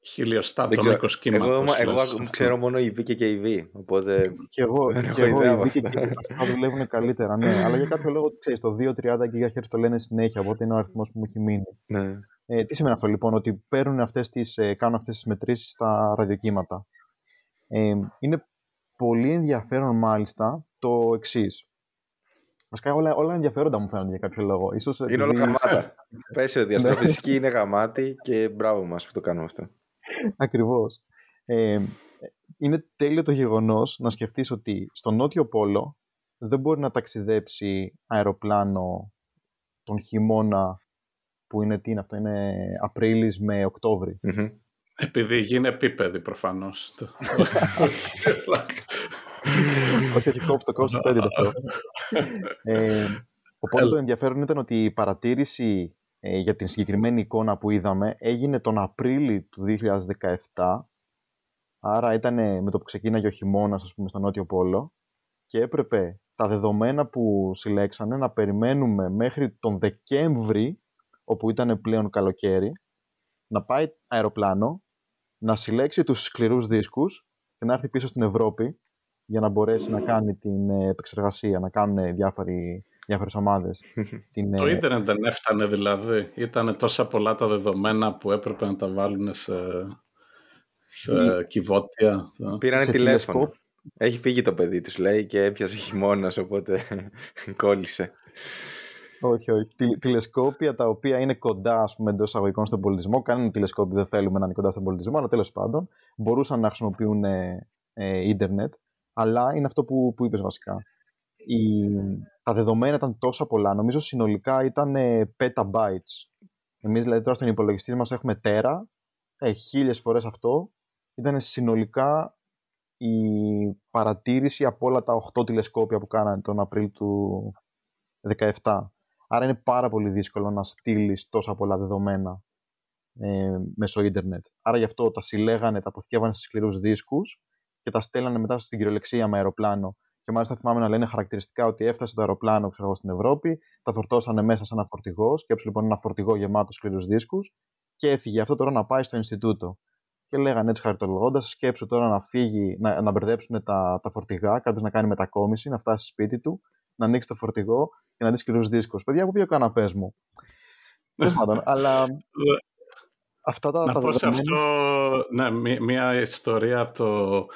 Χιλιοστά το μήκος κύματος. Εγώ, εγώ ξέρω μόνο η V και η V. Οπότε. Και εγώ, και εγώ η V και η V αυτά δουλεύουν καλύτερα. Ναι. Αλλά για κάποιο λόγο ξέρεις, το 230 GHz το λένε συνέχεια. Οπότε είναι ο αριθμός που μου έχει μείνει. Ναι. Ε, τι σημαίνει αυτό λοιπόν, ότι παίρνουν αυτές τις, ε, κάνουν αυτές τις μετρήσεις στα ραδιοκύματα. Ε, είναι πολύ ενδιαφέρον μάλιστα το εξής. Βασικά όλα, όλα ενδιαφέροντα μου φαίνονται για κάποιο λόγο. Ίσως είναι όλα γαμάτα. Πέσει ότι η αστροφυσική είναι γαμάτη και μπράβο μας που το κάνουμε αυτό. Ακριβώς. Ε, είναι τέλειο το γεγονός να σκεφτείς ότι στο νότιο πόλο δεν μπορεί να ταξιδέψει αεροπλάνο τον χειμώνα που είναι τι είναι αυτό, είναι Απρίλης με οκτωβρη Επειδή γίνει επίπεδη προφανώς. όχι, όχι, κόψτε, κόψτε, αυτό. ε, οπότε το ενδιαφέρον ήταν ότι η παρατήρηση ε, για την συγκεκριμένη εικόνα που είδαμε έγινε τον Απρίλη του 2017 άρα ήταν με το που ξεκίναγε ο χειμώνας, ας πούμε, στο Νότιο Πόλο. Και έπρεπε τα δεδομένα που συλλέξανε να περιμένουμε μέχρι τον Δεκέμβρη όπου ήταν πλέον καλοκαίρι να πάει αεροπλάνο να συλλέξει τους σκληρούς δίσκους και να έρθει πίσω στην Ευρώπη για να μπορέσει να κάνει την ε, επεξεργασία, να κάνουν διάφοροι, διάφορες ομάδες. την, το ε, ίντερνετ δεν έφτανε δηλαδή. Ήταν τόσα πολλά τα δεδομένα που έπρεπε να τα βάλουν σε, σε η... κυβότια. Πήρανε τηλέφωνο. Έχει φύγει το παιδί του, λέει, και έπιασε χειμώνα, οπότε κόλλησε. Όχι, όχι. τηλεσκόπια τα οποία είναι κοντά, ας πούμε, εντός αγωγικών στον πολιτισμό. Κανένα τηλεσκόπιο δεν θέλουμε να είναι κοντά στον πολιτισμό, αλλά τέλος πάντων μπορούσαν να χρησιμοποιούν ε, ε, ίντερνετ. Αλλά είναι αυτό που, που είπες βασικά. Η, τα δεδομένα ήταν τόσα πολλά. Νομίζω συνολικά ήταν ε, petabytes. Εμείς δηλαδή τώρα στον υπολογιστή μας έχουμε τέρα, ε, χίλιες φορές αυτό. Ήταν συνολικά η παρατήρηση από όλα τα 8 τηλεσκόπια που κάνανε τον Απρίλιο του 2017. Άρα είναι πάρα πολύ δύσκολο να στείλεις τόσα πολλά δεδομένα ε, μέσω ίντερνετ. Άρα γι' αυτό τα συλλέγανε, τα αποθηκεύανε σε σκληρούς δίσκους και τα στέλνανε μετά στην κυριολεξία με αεροπλάνο. Και μάλιστα θυμάμαι να λένε χαρακτηριστικά ότι έφτασε το αεροπλάνο ξέρω, στην Ευρώπη, τα φορτώσανε μέσα σε ένα φορτηγό, σκέψου λοιπόν ένα φορτηγό γεμάτο σκληρούς δίσκους και έφυγε αυτό τώρα να πάει στο Ινστιτούτο. Και λέγανε έτσι χαριτολογώντας, σκέψου τώρα να φύγει, να, να μπερδέψουν τα, τα φορτηγά, κάποιος να κάνει μετακόμιση, να φτάσει σπίτι του, να ανοίξει το φορτηγό και να δει σκληρούς δίσκους. Παιδιά, από ποιο καναπές μου. Τέλος πάντων, αλλά. Αυτά τα, να τα πω σε αυτό, ναι, μία, ιστορία το,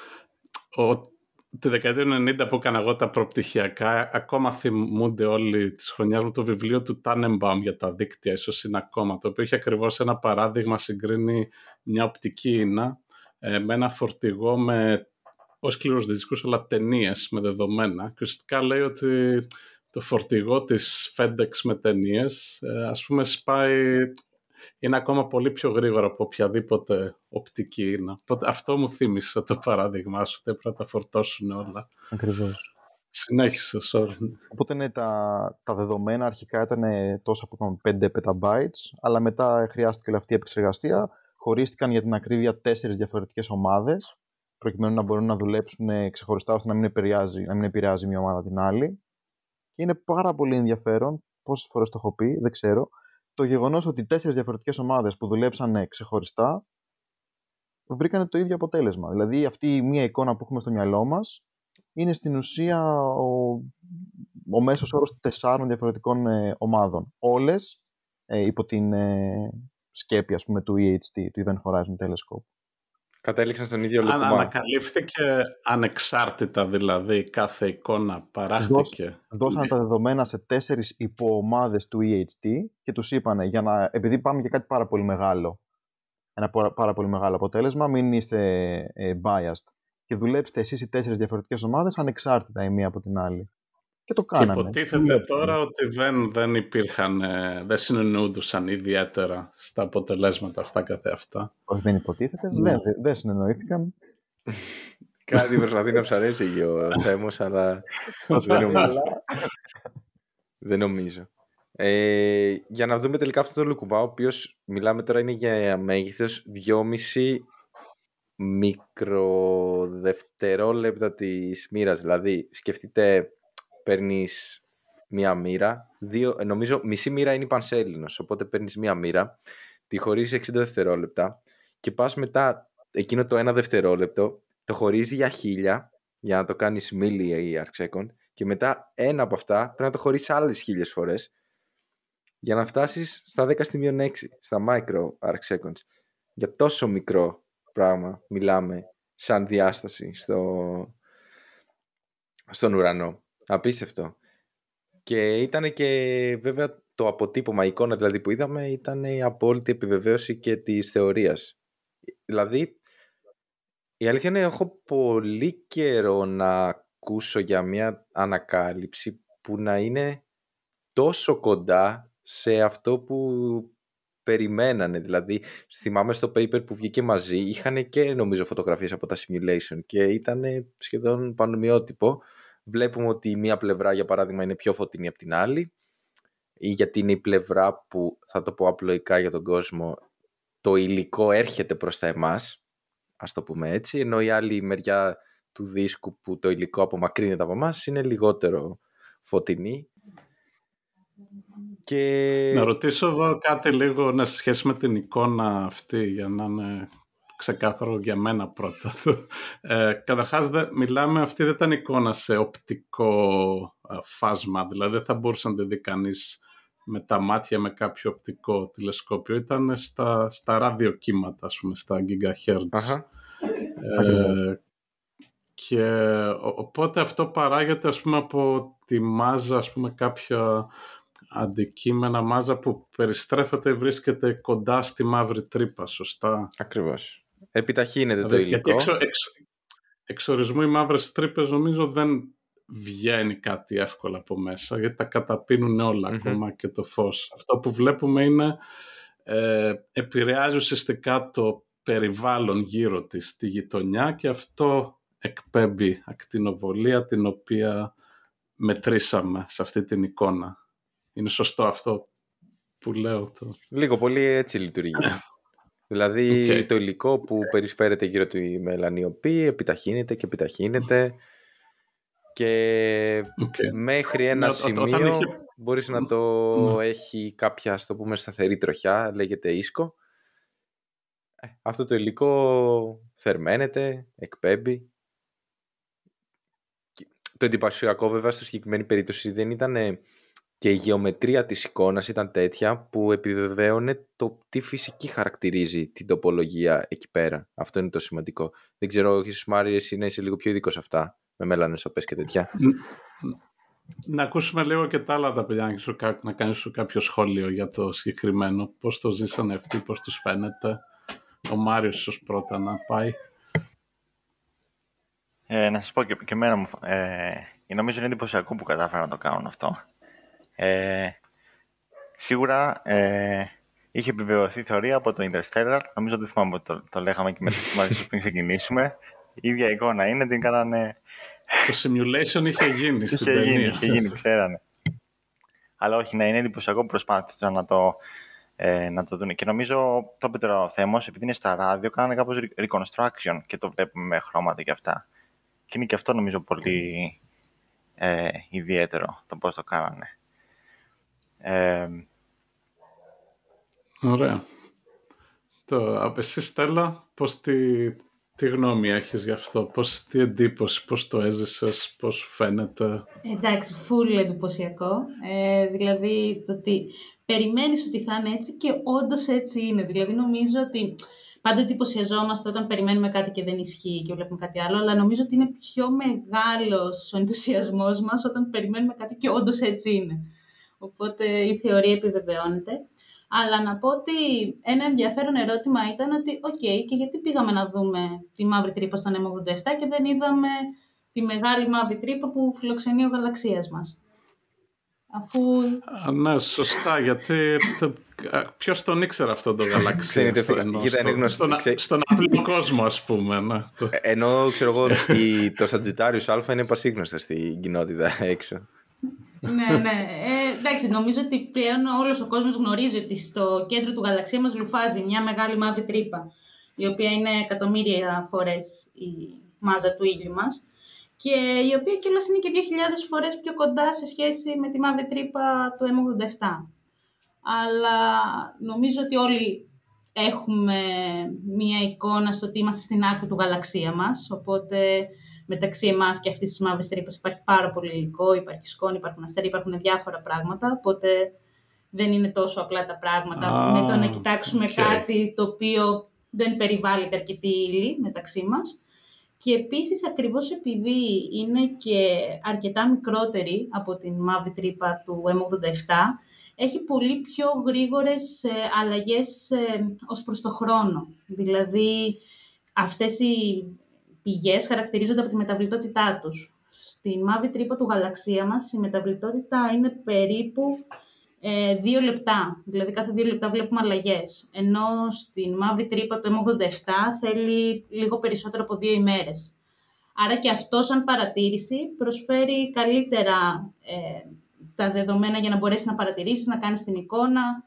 ο, τη δεκαετία του 90 που έκανα εγώ τα προπτυχιακά, ακόμα θυμούνται όλοι τη χρονιάς μου το βιβλίο του Tannenbaum για τα δίκτυα, ίσως είναι ακόμα, το οποίο έχει ακριβώς ένα παράδειγμα, συγκρίνει μια οπτική ίνα ε, με ένα φορτηγό με όχι σκληρούς δίσκους, αλλά ταινίες με δεδομένα. Και ουσιαστικά λέει ότι το φορτηγό της FedEx με ταινίες, ε, ας πούμε σπάει, είναι ακόμα πολύ πιο γρήγορα από οποιαδήποτε οπτική είναι. αυτό μου θύμισε το παράδειγμά σου, ότι πρέπει να τα φορτώσουν όλα. Ακριβώς. Συνέχισε, sorry. Οπότε ναι, τα, τα δεδομένα αρχικά ήταν τόσα που είπαμε 5 petabytes, αλλά μετά χρειάστηκε όλη αυτή η επεξεργασία. Χωρίστηκαν για την ακρίβεια τέσσερις διαφορετικές ομάδες, προκειμένου να μπορούν να δουλέψουν ξεχωριστά ώστε να μην επηρεάζει, να μην επηρεάζει μια ομάδα την άλλη. Και είναι πάρα πολύ ενδιαφέρον, πόσες φορές το έχω πει, δεν ξέρω, το γεγονός ότι τέσσερις διαφορετικές ομάδες που δουλέψαν ξεχωριστά βρήκαν το ίδιο αποτέλεσμα. Δηλαδή, αυτή η μία εικόνα που έχουμε στο μυαλό μας είναι στην ουσία ο, ο μέσος όρος τεσσάρων διαφορετικών ε, ομάδων. Όλες ε, υπό την ε, σκέπη ας πούμε, του EHT, του Event Horizon Telescope. Κατέληξαν στον ίδιο λογισμό. Ανακαλύφθηκε ανεξάρτητα δηλαδή κάθε εικόνα παράχθηκε. Δώσαν τα δεδομένα σε τέσσερις υποομάδες του EHT και τους είπανε για να, επειδή πάμε για κάτι πάρα πολύ μεγάλο, ένα πάρα πολύ μεγάλο αποτέλεσμα, μην είστε ε, biased και δουλέψτε εσείς οι τέσσερις διαφορετικές ομάδες ανεξάρτητα η μία από την άλλη. Και το κάνανε. Και υποτίθεται τώρα ότι δεν, δεν υπήρχαν, ε, δεν συνεννοούντουσαν ιδιαίτερα στα αποτελέσματα αυτά καθεαυτά. Όχι, δεν υποτίθεται, ναι. δεν, δεν συνεννοήθηκαν. Κάτι προσπαθεί να ψαρέψει ο Θέμος, αλλά δεν νομίζω. δεν νομίζω. Ε, για να δούμε τελικά αυτό το Λουκουμά, ο οποίος μιλάμε τώρα είναι για μέγεθος 2,5 μικροδευτερόλεπτα της μοίρας. Δηλαδή, σκεφτείτε παίρνεις μία μοίρα. Δύο, ε, νομίζω μισή μοίρα είναι η πανσέλινος. Οπότε παίρνεις μία μοίρα, τη χωρίζεις 60 δευτερόλεπτα και πας μετά εκείνο το ένα δευτερόλεπτο, το χωρίζει για χίλια για να το κάνεις milli ή arc second και μετά ένα από αυτά πρέπει να το χωρίσεις άλλες χίλιες φορές για να φτάσεις στα 10 στη μείον 6, στα micro arc seconds. Για τόσο μικρό πράγμα μιλάμε σαν διάσταση στο, στον ουρανό. Απίστευτο. Και ήταν και βέβαια το αποτύπωμα, η εικόνα δηλαδή που είδαμε ήταν η απόλυτη επιβεβαίωση και της θεωρίας. Δηλαδή, η αλήθεια είναι έχω πολύ καιρό να ακούσω για μια ανακάλυψη που να είναι τόσο κοντά σε αυτό που περιμένανε. Δηλαδή, θυμάμαι στο paper που βγήκε μαζί, είχαν και νομίζω φωτογραφίες από τα simulation και ήταν σχεδόν πανομοιότυπο βλέπουμε ότι μία πλευρά, για παράδειγμα, είναι πιο φωτεινή από την άλλη ή γιατί είναι η πλευρά που, θα το πω απλοϊκά για τον κόσμο, το υλικό έρχεται προς τα εμάς, ας το πούμε έτσι, ενώ η άλλη μεριά του δίσκου που το υλικό απομακρύνεται από εμάς είναι λιγότερο φωτεινή. Και... Να ρωτήσω εδώ κάτι λίγο να σε σχέση με την εικόνα αυτή για να είναι ξεκάθαρο για μένα πρώτα. Ε, καταρχάς, μιλάμε, αυτή δεν ήταν εικόνα σε οπτικό ε, φάσμα, δηλαδή δεν θα μπορούσε να τη δει κανείς με τα μάτια με κάποιο οπτικό τηλεσκόπιο. Ήταν στα, στα ραδιοκύματα, ας πούμε, στα gigahertz. Ε, και οπότε αυτό παράγεται, ας πούμε, από τη μάζα, ας πούμε, κάποια αντικείμενα μάζα που περιστρέφεται βρίσκεται κοντά στη μαύρη τρύπα, σωστά; Ακριβώς. Επιταχύνεται το υλικό. Γιατί εξο, εξορισμού οι μαύρες τρύπες νομίζω δεν βγαίνει κάτι εύκολα από μέσα, γιατί τα καταπίνουν ακόμα και το φως. Αυτό που βλέπουμε είναι ε, επηρεάζει ουσιαστικά το περιβάλλον γύρω της, τη γειτονιά και αυτό εκπέμπει ακτινοβολία την οποία μετρήσαμε σε αυτή την εικόνα. Είναι σωστό αυτό που λέω. Το... Λίγο πολύ έτσι λειτουργεί. δηλαδή το υλικό που περισφέρεται γύρω του η μελανιοπή επιταχύνεται και επιταχύνεται και μέχρι ένα σημείο μπορείς να το ναι. έχει κάποια, στο πούμε, σταθερή τροχιά, λέγεται ίσκο. Ε, αυτό το υλικό θερμαίνεται, εκπέμπει. Το εντυπωσιακό βέβαια στο συγκεκριμένη περίπτωση δεν ήταν και η γεωμετρία της εικόνας ήταν τέτοια που επιβεβαίωνε το τι φυσική χαρακτηρίζει την τοπολογία εκεί πέρα. Αυτό είναι το σημαντικό. Δεν ξέρω, ίσως Μάρι, εσύ να είσαι λίγο πιο ειδικός σε αυτά με μελανεσοπές και τέτοια. Να ακούσουμε λίγο και τα άλλα τα παιδιά, να κάνεις σου κάποιο σχόλιο για το συγκεκριμένο. Πώς το ζήσανε αυτοί, πώς τους φαίνεται. Ο Μάριος ίσως πρώτα να πάει. Ε, να σας πω και, και εμένα μου, ε, νομίζω είναι εντυπωσιακό που κατάφερα να το κάνουν αυτό. Ε, σίγουρα ε, είχε επιβεβαιωθεί η θεωρία από το Interstellar. Νομίζω ότι θυμάμαι ότι το, το λέγαμε και μαζί πριν ξεκινήσουμε. Η ίδια εικόνα είναι, την κάνανε το simulation είχε γίνει στην είχε ταινία. Γίνει, είχε γίνει, ξέρανε. Αλλά όχι, να είναι εντυπωσιακό που προσπάθησαν να το, ε, να το δουν. Και νομίζω το Πέτρο Θέμος, επειδή είναι στα ράδιο, κάνανε κάπως reconstruction και το βλέπουμε με χρώματα και αυτά. Και είναι και αυτό νομίζω πολύ ε, ιδιαίτερο το πώς το κάνανε. Ε, Ωραία. Το, εσύ Στέλλα, πώς τη, τι γνώμη έχεις γι' αυτό, πώς, τι εντύπωση, πώς το έζησες, πώς φαίνεται; Εντάξει, φουλ εντυπωσιακό. Ε, δηλαδή το ότι περιμένεις ότι θα είναι έτσι και όντως έτσι είναι. Δηλαδή νομίζω ότι πάντα εντυπωσιαζόμαστε όταν περιμένουμε κάτι και δεν ισχύει και βλέπουμε κάτι άλλο, αλλά νομίζω ότι είναι πιο μεγάλος ο ενθουσιασμός μας όταν περιμένουμε κάτι και όντως έτσι είναι. Οπότε η θεωρία επιβεβαιώνεται. Αλλά να πω ότι ένα ενδιαφέρον ερώτημα ήταν ότι, οκ, και γιατί πήγαμε να δούμε τη μαύρη τρύπα στον M87 και δεν είδαμε τη μεγάλη μαύρη τρύπα που φιλοξενεί ο γαλαξίας μας; Αφού... Α, ναι, σωστά, γιατί ποιος τον ήξερε αυτό το γαλαξία στο, στο, στον, στον απλό κόσμο, ας πούμε. Ναι. Ε, ενώ, ξέρω εγώ, το Sagittarius Α είναι πασίγνωστο στην κοινότητα έξω ναι, ναι. Ε, εντάξει, νομίζω ότι πλέον όλος ο κόσμος γνωρίζει ότι στο κέντρο του γαλαξία μας λουφάζει μια μεγάλη μαύρη τρύπα, η οποία είναι εκατομμύρια φορές η μάζα του ήλιου μας και η οποία κιόλας είναι και 2.000 φορές πιο κοντά σε σχέση με τη μαύρη τρύπα του M87. Αλλά νομίζω ότι όλοι έχουμε μία εικόνα στο ότι είμαστε στην άκρη του γαλαξία μας, οπότε μεταξύ εμάς και αυτής της μαύρη τρύπα υπάρχει πάρα πολύ υλικό, υπάρχει σκόνη, υπάρχουν αστέρια, υπάρχουν διάφορα πράγματα. Οπότε δεν είναι τόσο απλά τα πράγματα με το να κοιτάξουμε κάτι το οποίο δεν περιβάλλεται αρκετή ύλη μεταξύ μας. Και επίσης ακριβώς επειδή είναι και αρκετά μικρότερη από την μαύρη τρύπα του M87, έχει πολύ πιο γρήγορες ε, αλλαγές ε, ως προς το χρόνο. Δηλαδή, αυτές οι πηγές χαρακτηρίζονται από τη μεταβλητότητά τους. Στη μαύρη τρύπα του γαλαξία μας η μεταβλητότητα είναι περίπου ε, δύο λεπτά. Δηλαδή κάθε δύο λεπτά βλέπουμε αλλαγές. Ενώ στην μαύρη τρύπα του M87 θέλει λίγο περισσότερο από δύο ημέρες. Άρα και αυτό σαν παρατήρηση προσφέρει καλύτερα ε, τα δεδομένα για να μπορέσεις να παρατηρήσεις, να κάνεις την εικόνα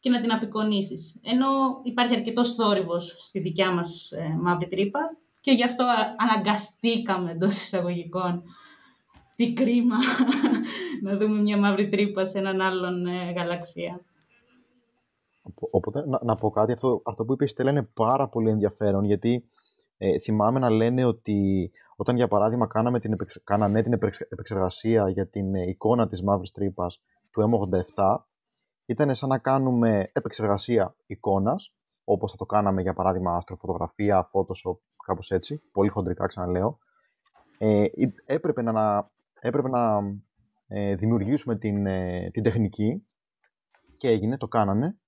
και να την απεικονίσεις. Ενώ υπάρχει αρκετός θόρυβος στη δικιά μας ε, μαύρη τρύπα και γι' αυτό αναγκαστήκαμε εντός εισαγωγικών τι κρίμα να δούμε μια μαύρη τρύπα σε έναν άλλον ε, γαλαξία. Οπότε, να, να πω κάτι, αυτό, αυτό που είπες η Στέλλα είναι πάρα πολύ ενδιαφέρον, γιατί ε, θυμάμαι να λένε ότι όταν, για παράδειγμα, κάναμε την κάνανε την επεξεργασία για την ε, εικόνα της μαύρης τρύπας του M87, ήταν σαν να κάνουμε επεξεργασία εικόνας, όπως θα το κάναμε, για παράδειγμα, αστροφωτογραφία, Photoshop, κάπως έτσι, πολύ χοντρικά ξαναλέω. Ε, έπρεπε να, έπρεπε να ε, δημιουργήσουμε την, ε, την τεχνική και έγινε, το κάνανε.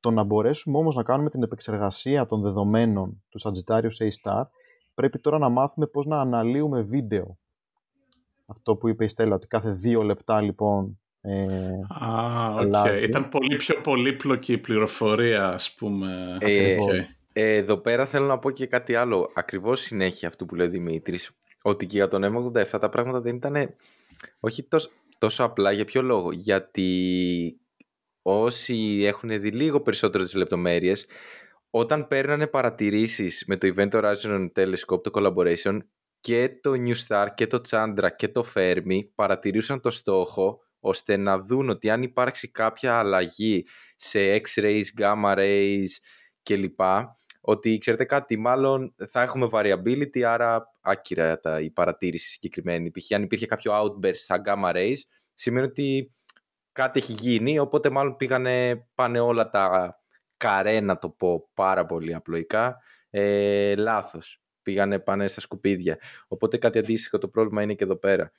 Το να μπορέσουμε όμως να κάνουμε την επεξεργασία των δεδομένων του Sagittarius A-Star πρέπει τώρα να μάθουμε πώς να αναλύουμε βίντεο. Αυτό που είπε η Στέλλα, ότι κάθε δύο λεπτά λοιπόν ε, ah, okay. Ήταν πολύ πιο πολύπλοκη η πληροφορία, ας πούμε. Ε, ε, εδώ πέρα θέλω να πω και κάτι άλλο. Ακριβώς συνέχεια αυτού που λέει ο Δημήτρης. Ότι και για τον M87 τα πράγματα δεν ήταν όχι τόσο, τόσο απλά. Για ποιο λόγο; Γιατί όσοι έχουν δει λίγο περισσότερο τις λεπτομέρειες, όταν παίρνανε παρατηρήσεις με το Event Horizon Telescope, το Collaboration, και το New Star και το Chandra και το Fermi παρατηρούσαν το στόχο ώστε να δουν ότι αν υπάρξει κάποια αλλαγή σε X-rays, gamma rays κλπ. Ότι ξέρετε κάτι, μάλλον θα έχουμε variability, άρα άκυρα τα, η παρατήρηση συγκεκριμένη. Π.χ. αν υπήρχε κάποιο outburst στα gamma rays, σημαίνει ότι κάτι έχει γίνει, οπότε μάλλον πήγανε, πάνε όλα τα καρέ, να το πω πάρα πολύ απλοϊκά, ε, λάθος. Πήγανε πάνε στα σκουπίδια. Οπότε κάτι αντίστοιχο το πρόβλημα είναι και εδώ πέρα.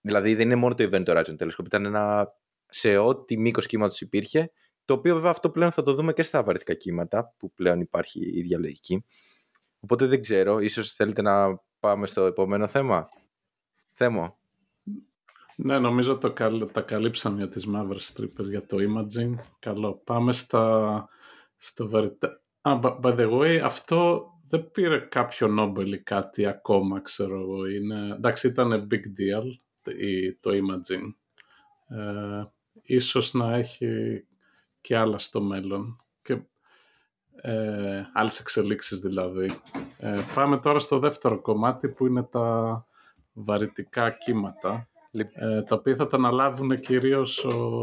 Δηλαδή δεν είναι μόνο το Event Horizon Telescope, ήταν ένα σε ό,τι μήκος κύματος υπήρχε, το οποίο βέβαια αυτό πλέον θα το δούμε και στα βαρύτικα κύματα, που πλέον υπάρχει η ίδια λογική. Οπότε δεν ξέρω, ίσως θέλετε να πάμε στο επόμενο θέμα; Θέμα. Ναι, νομίζω το τα καλύψαμε για τις μαύρες τρύπες για το imaging. Καλό. Πάμε στα, στο βαρυτά. Ah, by the way, αυτό δεν πήρε κάποιο Νόμπελ ή κάτι ακόμα, ξέρω εγώ. Είναι... Εντάξει, ήταν big deal το imaging. Ε, ίσως να έχει και άλλα στο μέλλον. Και ε, άλλες εξελίξεις δηλαδή. Ε, πάμε τώρα στο δεύτερο κομμάτι που είναι τα βαρυτικά κύματα. Ε, τα οποία θα τα αναλάβουν κυρίως ο,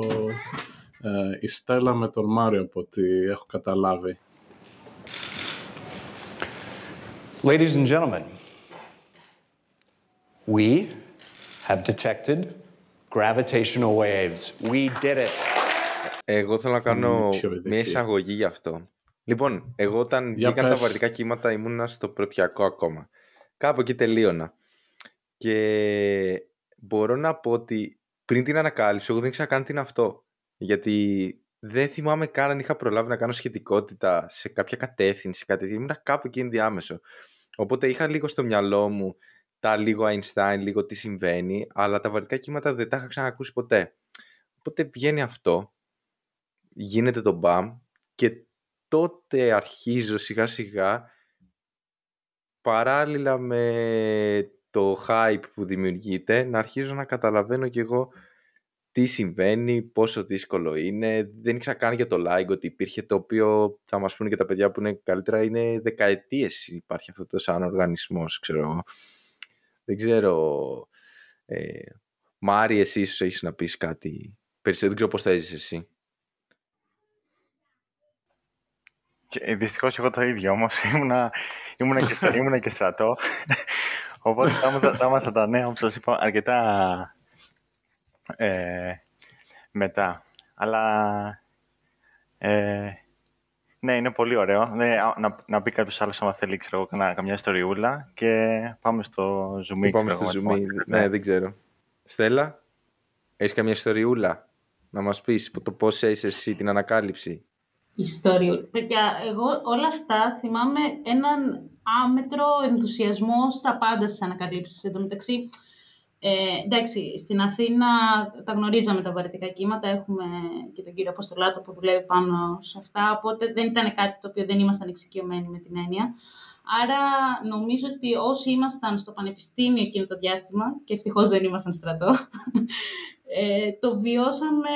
ε, η Στέλλα με τον Μάριο από ό,τι έχω καταλάβει. Ladies and gentlemen, we have detected gravitational waves. We did it. Εγώ θέλω να κάνω μια εισαγωγή γι' αυτό. Λοιπόν, εγώ όταν βγήκαν τα βαρυτικά κύματα ήμουνα στο προπιακό ακόμα. Κάπου εκεί τελείωνα. Και μπορώ να πω ότι πριν την ανακάλυψη, εγώ δεν ήξερα καν τι είναι αυτό. Γιατί δεν θυμάμαι καν αν είχα προλάβει να κάνω σχετικότητα σε κάποια κατεύθυνση, κάτι ήμουν κάπου εκεί ενδιάμεσο. Οπότε είχα λίγο στο μυαλό μου τα λίγο Einstein, λίγο τι συμβαίνει, αλλά τα βαρυτικά κύματα δεν τα είχα ξανακούσει ποτέ. Οπότε βγαίνει αυτό, γίνεται το μπαμ και τότε αρχίζω σιγά σιγά παράλληλα με το hype που δημιουργείται να αρχίζω να καταλαβαίνω κι εγώ τι συμβαίνει, πόσο δύσκολο είναι. Δεν ήξερα καν για το LIGO ότι υπήρχε το οποίο θα μας πούνε και τα παιδιά που είναι καλύτερα είναι δεκαετίες υπάρχει αυτό το σαν οργανισμός, ξέρω. Δεν ξέρω. Ε, Μάρι, εσύ ίσως έχεις να πεις κάτι περισσότερο. Δεν ξέρω πώς θα έζησες εσύ. Και, ε, δυστυχώς εγώ το ίδιο όμως. Ήμουνα, ήμουνα, και, ήμουνα και στρατό. Οπότε τα έμαθα τα νέα, όπως σας είπα, αρκετά ε, μετά. Αλλά ε, ναι, είναι πολύ ωραίο. Ναι, να, να πει κάποιος άλλος άμα θέλει ξέρω, καμιά, καμιά ιστοριούλα και πάμε στο zoom. Πάμε στο zoom. Ναι, δεν ξέρω. Στέλλα, έχεις καμιά ιστοριούλα να μας πεις το πώς είσαι εσύ την ανακάλυψη; Ιστοριούλα. Παιδιά, εγώ όλα αυτά θυμάμαι έναν άμετρο ενθουσιασμό στα πάντα στις ανακαλύψεις. Εν τω μεταξύ, ε, εντάξει, στην Αθήνα τα γνωρίζαμε τα βαρυτικά κύματα, έχουμε και τον κύριο Αποστολάτο που δουλεύει πάνω σε αυτά, οπότε δεν ήταν κάτι το οποίο δεν ήμασταν εξοικειωμένοι με την έννοια. Άρα νομίζω ότι όσοι ήμασταν στο πανεπιστήμιο εκείνο το διάστημα, και ευτυχώς δεν ήμασταν στρατό, ε, το βιώσαμε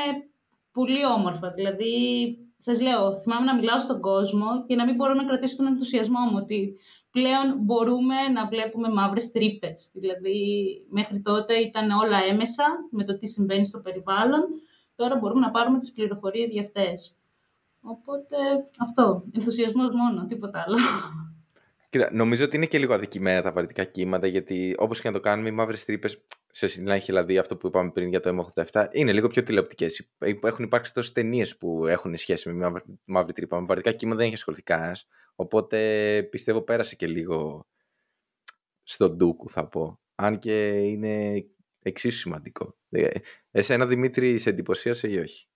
πολύ όμορφα. Δηλαδή, σας λέω, θυμάμαι να μιλάω στον κόσμο και να μην μπορώ να κρατήσω τον ενθουσιασμό μου ότι πλέον μπορούμε να βλέπουμε μαύρες τρύπες. Δηλαδή, μέχρι τότε ήταν όλα έμεσα με το τι συμβαίνει στο περιβάλλον. Τώρα μπορούμε να πάρουμε τις πληροφορίες για αυτές. Οπότε, αυτό, ενθουσιασμός μόνο, τίποτα άλλο. Κοίτα, νομίζω ότι είναι και λίγο αδικημένα τα βαρυτικά κύματα, γιατί όπως και να το κάνουμε, οι μαύρες τρύπες, σε συνέχεια δηλαδή αυτό που είπαμε πριν για το M87, είναι λίγο πιο τηλεοπτικές. Έχουν υπάρξει τόσες ταινίες που έχουν σχέση με μαύρη, μαύρη τρύπα. Με βαρυτικά κύματα δεν έχει ασχοληθεί κανένας. Οπότε πιστεύω πέρασε και λίγο στον ντούκου, θα πω. Αν και είναι εξίσου σημαντικό. Ε, εσένα, Δημήτρη, σε εντυπωσίασε ή όχι;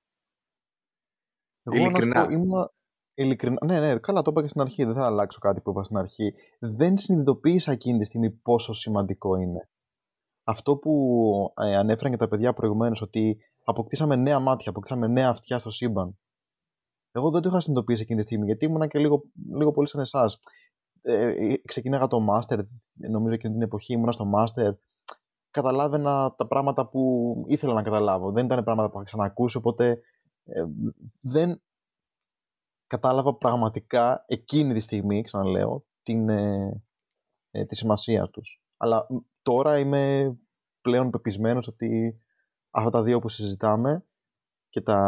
Εγώ Ειλικρινά. Πω, ήμουν, Ειλικρινά, ναι, ναι, καλά το είπα και στην αρχή. Δεν θα αλλάξω κάτι που είπα στην αρχή. Δεν συνειδητοποίησα εκείνη τη στιγμή πόσο σημαντικό είναι. Αυτό που ε, ανέφεραν και τα παιδιά προηγουμένως, ότι αποκτήσαμε νέα μάτια, αποκτήσαμε νέα αυτιά στο σύμπαν. Εγώ δεν το είχα συνειδητοποιήσει εκείνη τη στιγμή, γιατί ήμουν και λίγο, λίγο πολύ σαν εσάς. Ε, ε, ξεκίναγα το μάστερ, νομίζω εκείνη την εποχή ήμουνα στο μάστερ. Καταλάβαινα τα πράγματα που ήθελα να καταλάβω. Δεν ήταν πράγματα που είχα ξανακούσει, οπότε ε, δεν κατάλαβα πραγματικά εκείνη τη στιγμή, ξαναλέω, την, ε, ε, τη σημασία τους. Αλλά τώρα είμαι πλέον πεπισμένος ότι αυτά τα δύο που συζητάμε και τα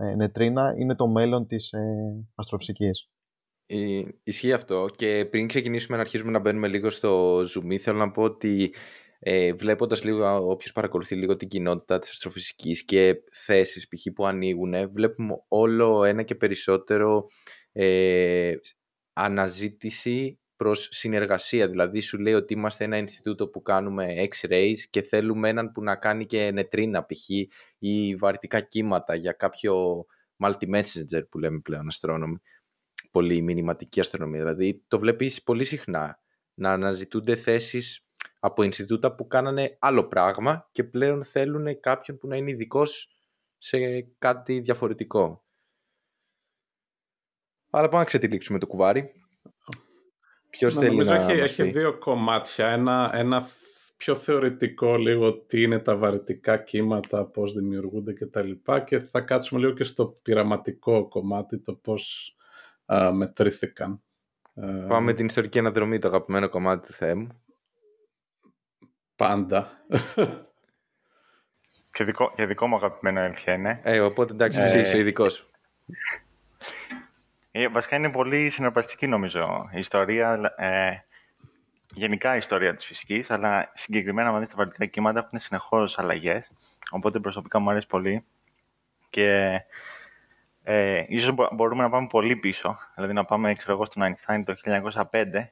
ε, νετρίνα είναι το μέλλον της ε, αστροφυσικής. Ισχύει αυτό και πριν ξεκινήσουμε να αρχίσουμε να μπαίνουμε λίγο στο zoom θέλω να πω ότι ε, βλέποντας λίγο, όποιος παρακολουθεί λίγο την κοινότητα της αστροφυσικής και θέσεις π.χ. που ανοίγουν, βλέπουμε όλο ένα και περισσότερο ε, αναζήτηση προς συνεργασία. Δηλαδή σου λέει ότι είμαστε ένα Ινστιτούτο που κάνουμε X-rays και θέλουμε έναν που να κάνει και νετρίνα π.χ. ή βαρυτικά κύματα για κάποιο multi-messenger που λέμε πλέον αστρόνομοι. Πολύ μηνυματική αστρονομία. Δηλαδή το βλέπεις πολύ συχνά να αναζητούνται θέσεις από Ινστιτούτα που κάνανε άλλο πράγμα και πλέον θέλουν κάποιον που να είναι ειδικός σε κάτι διαφορετικό. Αλλά πάμε να ξετυλίξουμε το κουβάρι. Ποιος θέλει νομίζω να έχει, έχει δύο κομμάτια. Ένα, ένα πιο θεωρητικό λίγο τι είναι τα βαρυτικά κύματα, πώς δημιουργούνται και τα λοιπά και θα κάτσουμε λίγο και στο πειραματικό κομμάτι, το πώς α, μετρήθηκαν. Πάμε με την ιστορική αναδρομή, το αγαπημένο κομμάτι του Θεού. Πάντα. και, δικό, και δικό μου αγαπημένο έλφια είναι. Ε, οπότε εντάξει, εσύ είσαι ειδικός. Ε, βασικά είναι πολύ συναρπαστική νομίζω η ιστορία. Ε, γενικά η ιστορία της φυσικής, αλλά συγκεκριμένα με τα βαρυτικά κύματα έχουν συνεχώς αλλαγές, οπότε προσωπικά μου αρέσει πολύ. Και ε, ίσως μπορούμε να πάμε πολύ πίσω, δηλαδή να πάμε ξέρω εγώ, στον Einstein το 1905,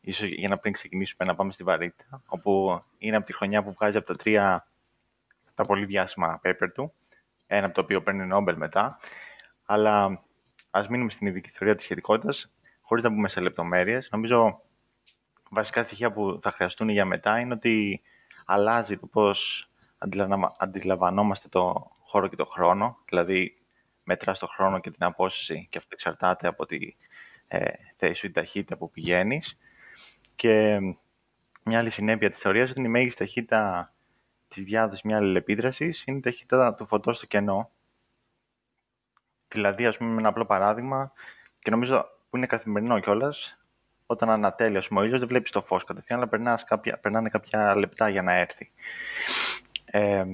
ίσως για να πριν ξεκινήσουμε να πάμε στη βαρύτητα, όπου είναι από τη χρονιά που βγάζει από τα τρία τα πολύ διάσημα paper του, ένα από το οποίο παίρνει Νόμπελ μετά. Αλλά ας μείνουμε στην ειδική θεωρία της σχετικότητας, χωρίς να μπούμε σε λεπτομέρειες. Νομίζω βασικά στοιχεία που θα χρειαστούν για μετά είναι ότι αλλάζει το πώς αντιλαμβανόμαστε το χώρο και το χρόνο, δηλαδή μετράς το χρόνο και την απόσταση και αυτό εξαρτάται από τη ε, θέση σου ή ταχύτητα που πηγαίνεις. Και μια άλλη συνέπεια της θεωρίας είναι η μέγιστη ταχύτητα της διάδοσης μια αλληλεπίδρασης είναι η ταχύτητα του φωτός στο κενό. Δηλαδή, ας πούμε, με ένα απλό παράδειγμα, και νομίζω που είναι καθημερινό κιόλας, όταν ανατέλει ας πούμε, ο ήλιος δεν βλέπεις το φως κατευθείαν, αλλά κάποια, περνάνε κάποια λεπτά για να έρθει. Ε,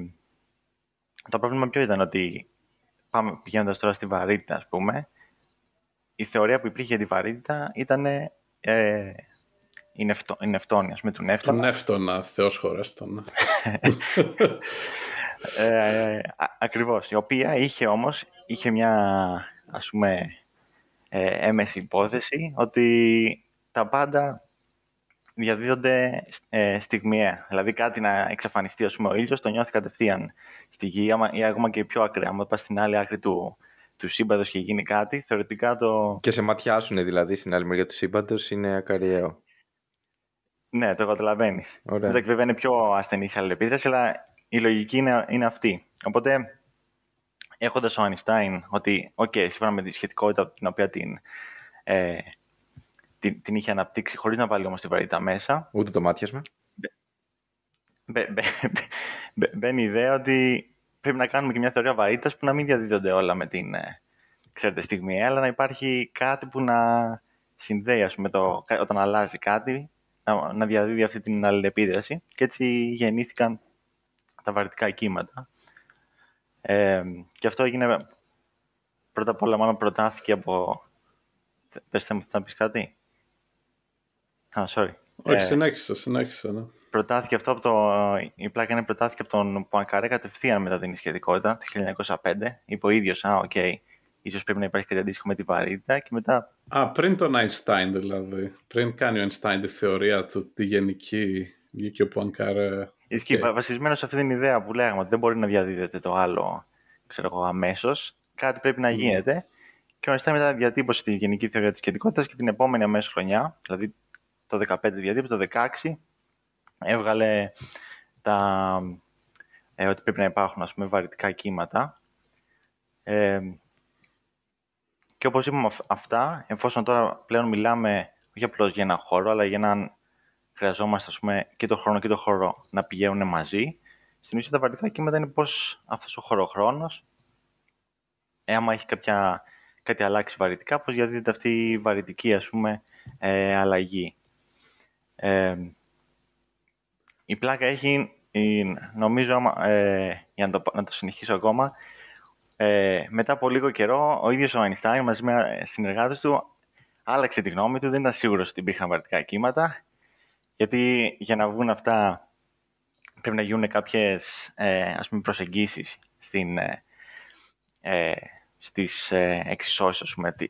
το πρόβλημα ποιο ήταν ότι πάμε πηγαίνοντας τώρα στη βαρύτητα, ας πούμε, η θεωρία που υπήρχε για τη βαρύτητα ήταν ε, η, νευτο, η Νευτόνη, ας πούμε, του Νεύτωνα. Του Νεύτωνα, Θεός χωρέστον. ε, ακριβώς, η οποία είχε όμως, είχε μια, ας πούμε, ε, έμεση υπόθεση ότι τα πάντα διαδίδονται ε, στιγμιαία. Δηλαδή κάτι να εξαφανιστεί ας πούμε, ο ήλιος, το νιώθει κατευθείαν στη γη, ή ακόμα και πιο ακραία. Αν πας στην άλλη άκρη του, του σύμπαντος και γίνει κάτι, θεωρητικά το. Και σε ματιάσουν δηλαδή στην άλλη μεριά του σύμπαντος είναι ακαριαίο. Ναι, το καταλαβαίνεις. Εντάξει, βέβαια είναι πιο ασθενής η αλληλεπίδραση, αλλά η λογική είναι, είναι αυτή. Οπότε, έχοντας ο Einstein ότι, OK, σύμφωνα με τη σχετικότητα την οποία την, ε, την, την είχε αναπτύξει χωρίς να βάλει όμως τη βαρύτητα μέσα. Ούτε το μάτιασμα. Μπε- μπε- μπε- Μπαίνει η ιδέα ότι πρέπει να κάνουμε και μια θεωρία βαρύτητας που να μην διαδίδονται όλα με την ε, ξέρετε, στιγμή, αλλά να υπάρχει κάτι που να συνδέει, ας πούμε, το, κα- όταν αλλάζει κάτι, να, να διαδίδει αυτή την αλληλεπίδραση. Και έτσι γεννήθηκαν τα βαρυτικά κύματα. Ε, και αυτό έγινε, πρώτα απ' όλα, μάλλον προτάθηκε από... Πες θα μου θα πεις κάτι; Α, sorry. Όχι, Ε, συνέχισα, συνέχισα. Ναι. προτάθηκε αυτό από το. Η πλάκα είναι προτάθηκε από τον Πουανκαρέ κατευθείαν μετά την σχετικότητα το 1905. Είπε ο ίδιος, Α, οκ, ίσως πρέπει να υπάρχει κάτι αντίστοιχο με τη βαρύτητα. Και μετά. Α, πριν τον Einstein δηλαδή. Πριν κάνει ο Einstein τη θεωρία του, τη γενική, βγήκε ο Πουανκαρέ. Ισχύει, OK. okay. βασισμένος σε αυτή την ιδέα που λέγαμε ότι δεν μπορεί να διαδίδεται το άλλο, ξέρω εγώ, αμέσως. Κάτι πρέπει να γίνεται. Και ο Einstein μετά διατύπωσε τη γενική θεωρία της σχετικότητα και την επόμενη αμέσως χρονιά, δηλαδή το 15 διατύπωσε, το 16, έβγαλε τα, ε, ότι πρέπει να υπάρχουν ας πούμε, βαρυτικά κύματα. Ε, και όπως είπαμε αυ- αυτά, εφόσον τώρα πλέον μιλάμε όχι απλώς για έναν χώρο, αλλά για έναν χρειαζόμαστε ας πούμε, και το χρόνο και το χώρο να πηγαίνουν μαζί, στην ουσία τα βαρυτικά κύματα είναι πώς αυτός ο χωροχρόνος, ε, άμα έχει κάποια, κάτι αλλάξει βαρυτικά, πώς διαδίδεται αυτή η βαρυτική ας πούμε, ε, αλλαγή. Ε, η πλάκα έχει, η- νομίζω, άμα, ε, για να το, να το συνεχίσω ακόμα, ε, μετά από λίγο καιρό, ο ίδιος ο Einstein μαζί με συνεργάτες του άλλαξε τη γνώμη του, δεν ήταν σίγουρος ότι υπήρχαν βαρυτικά κύματα, γιατί για να βγουν αυτά πρέπει να γίνουν κάποιες ε, ας πούμε, προσεγγίσεις στην, ε, ε, στις ε, εξισώσεις ας πούμε, τη,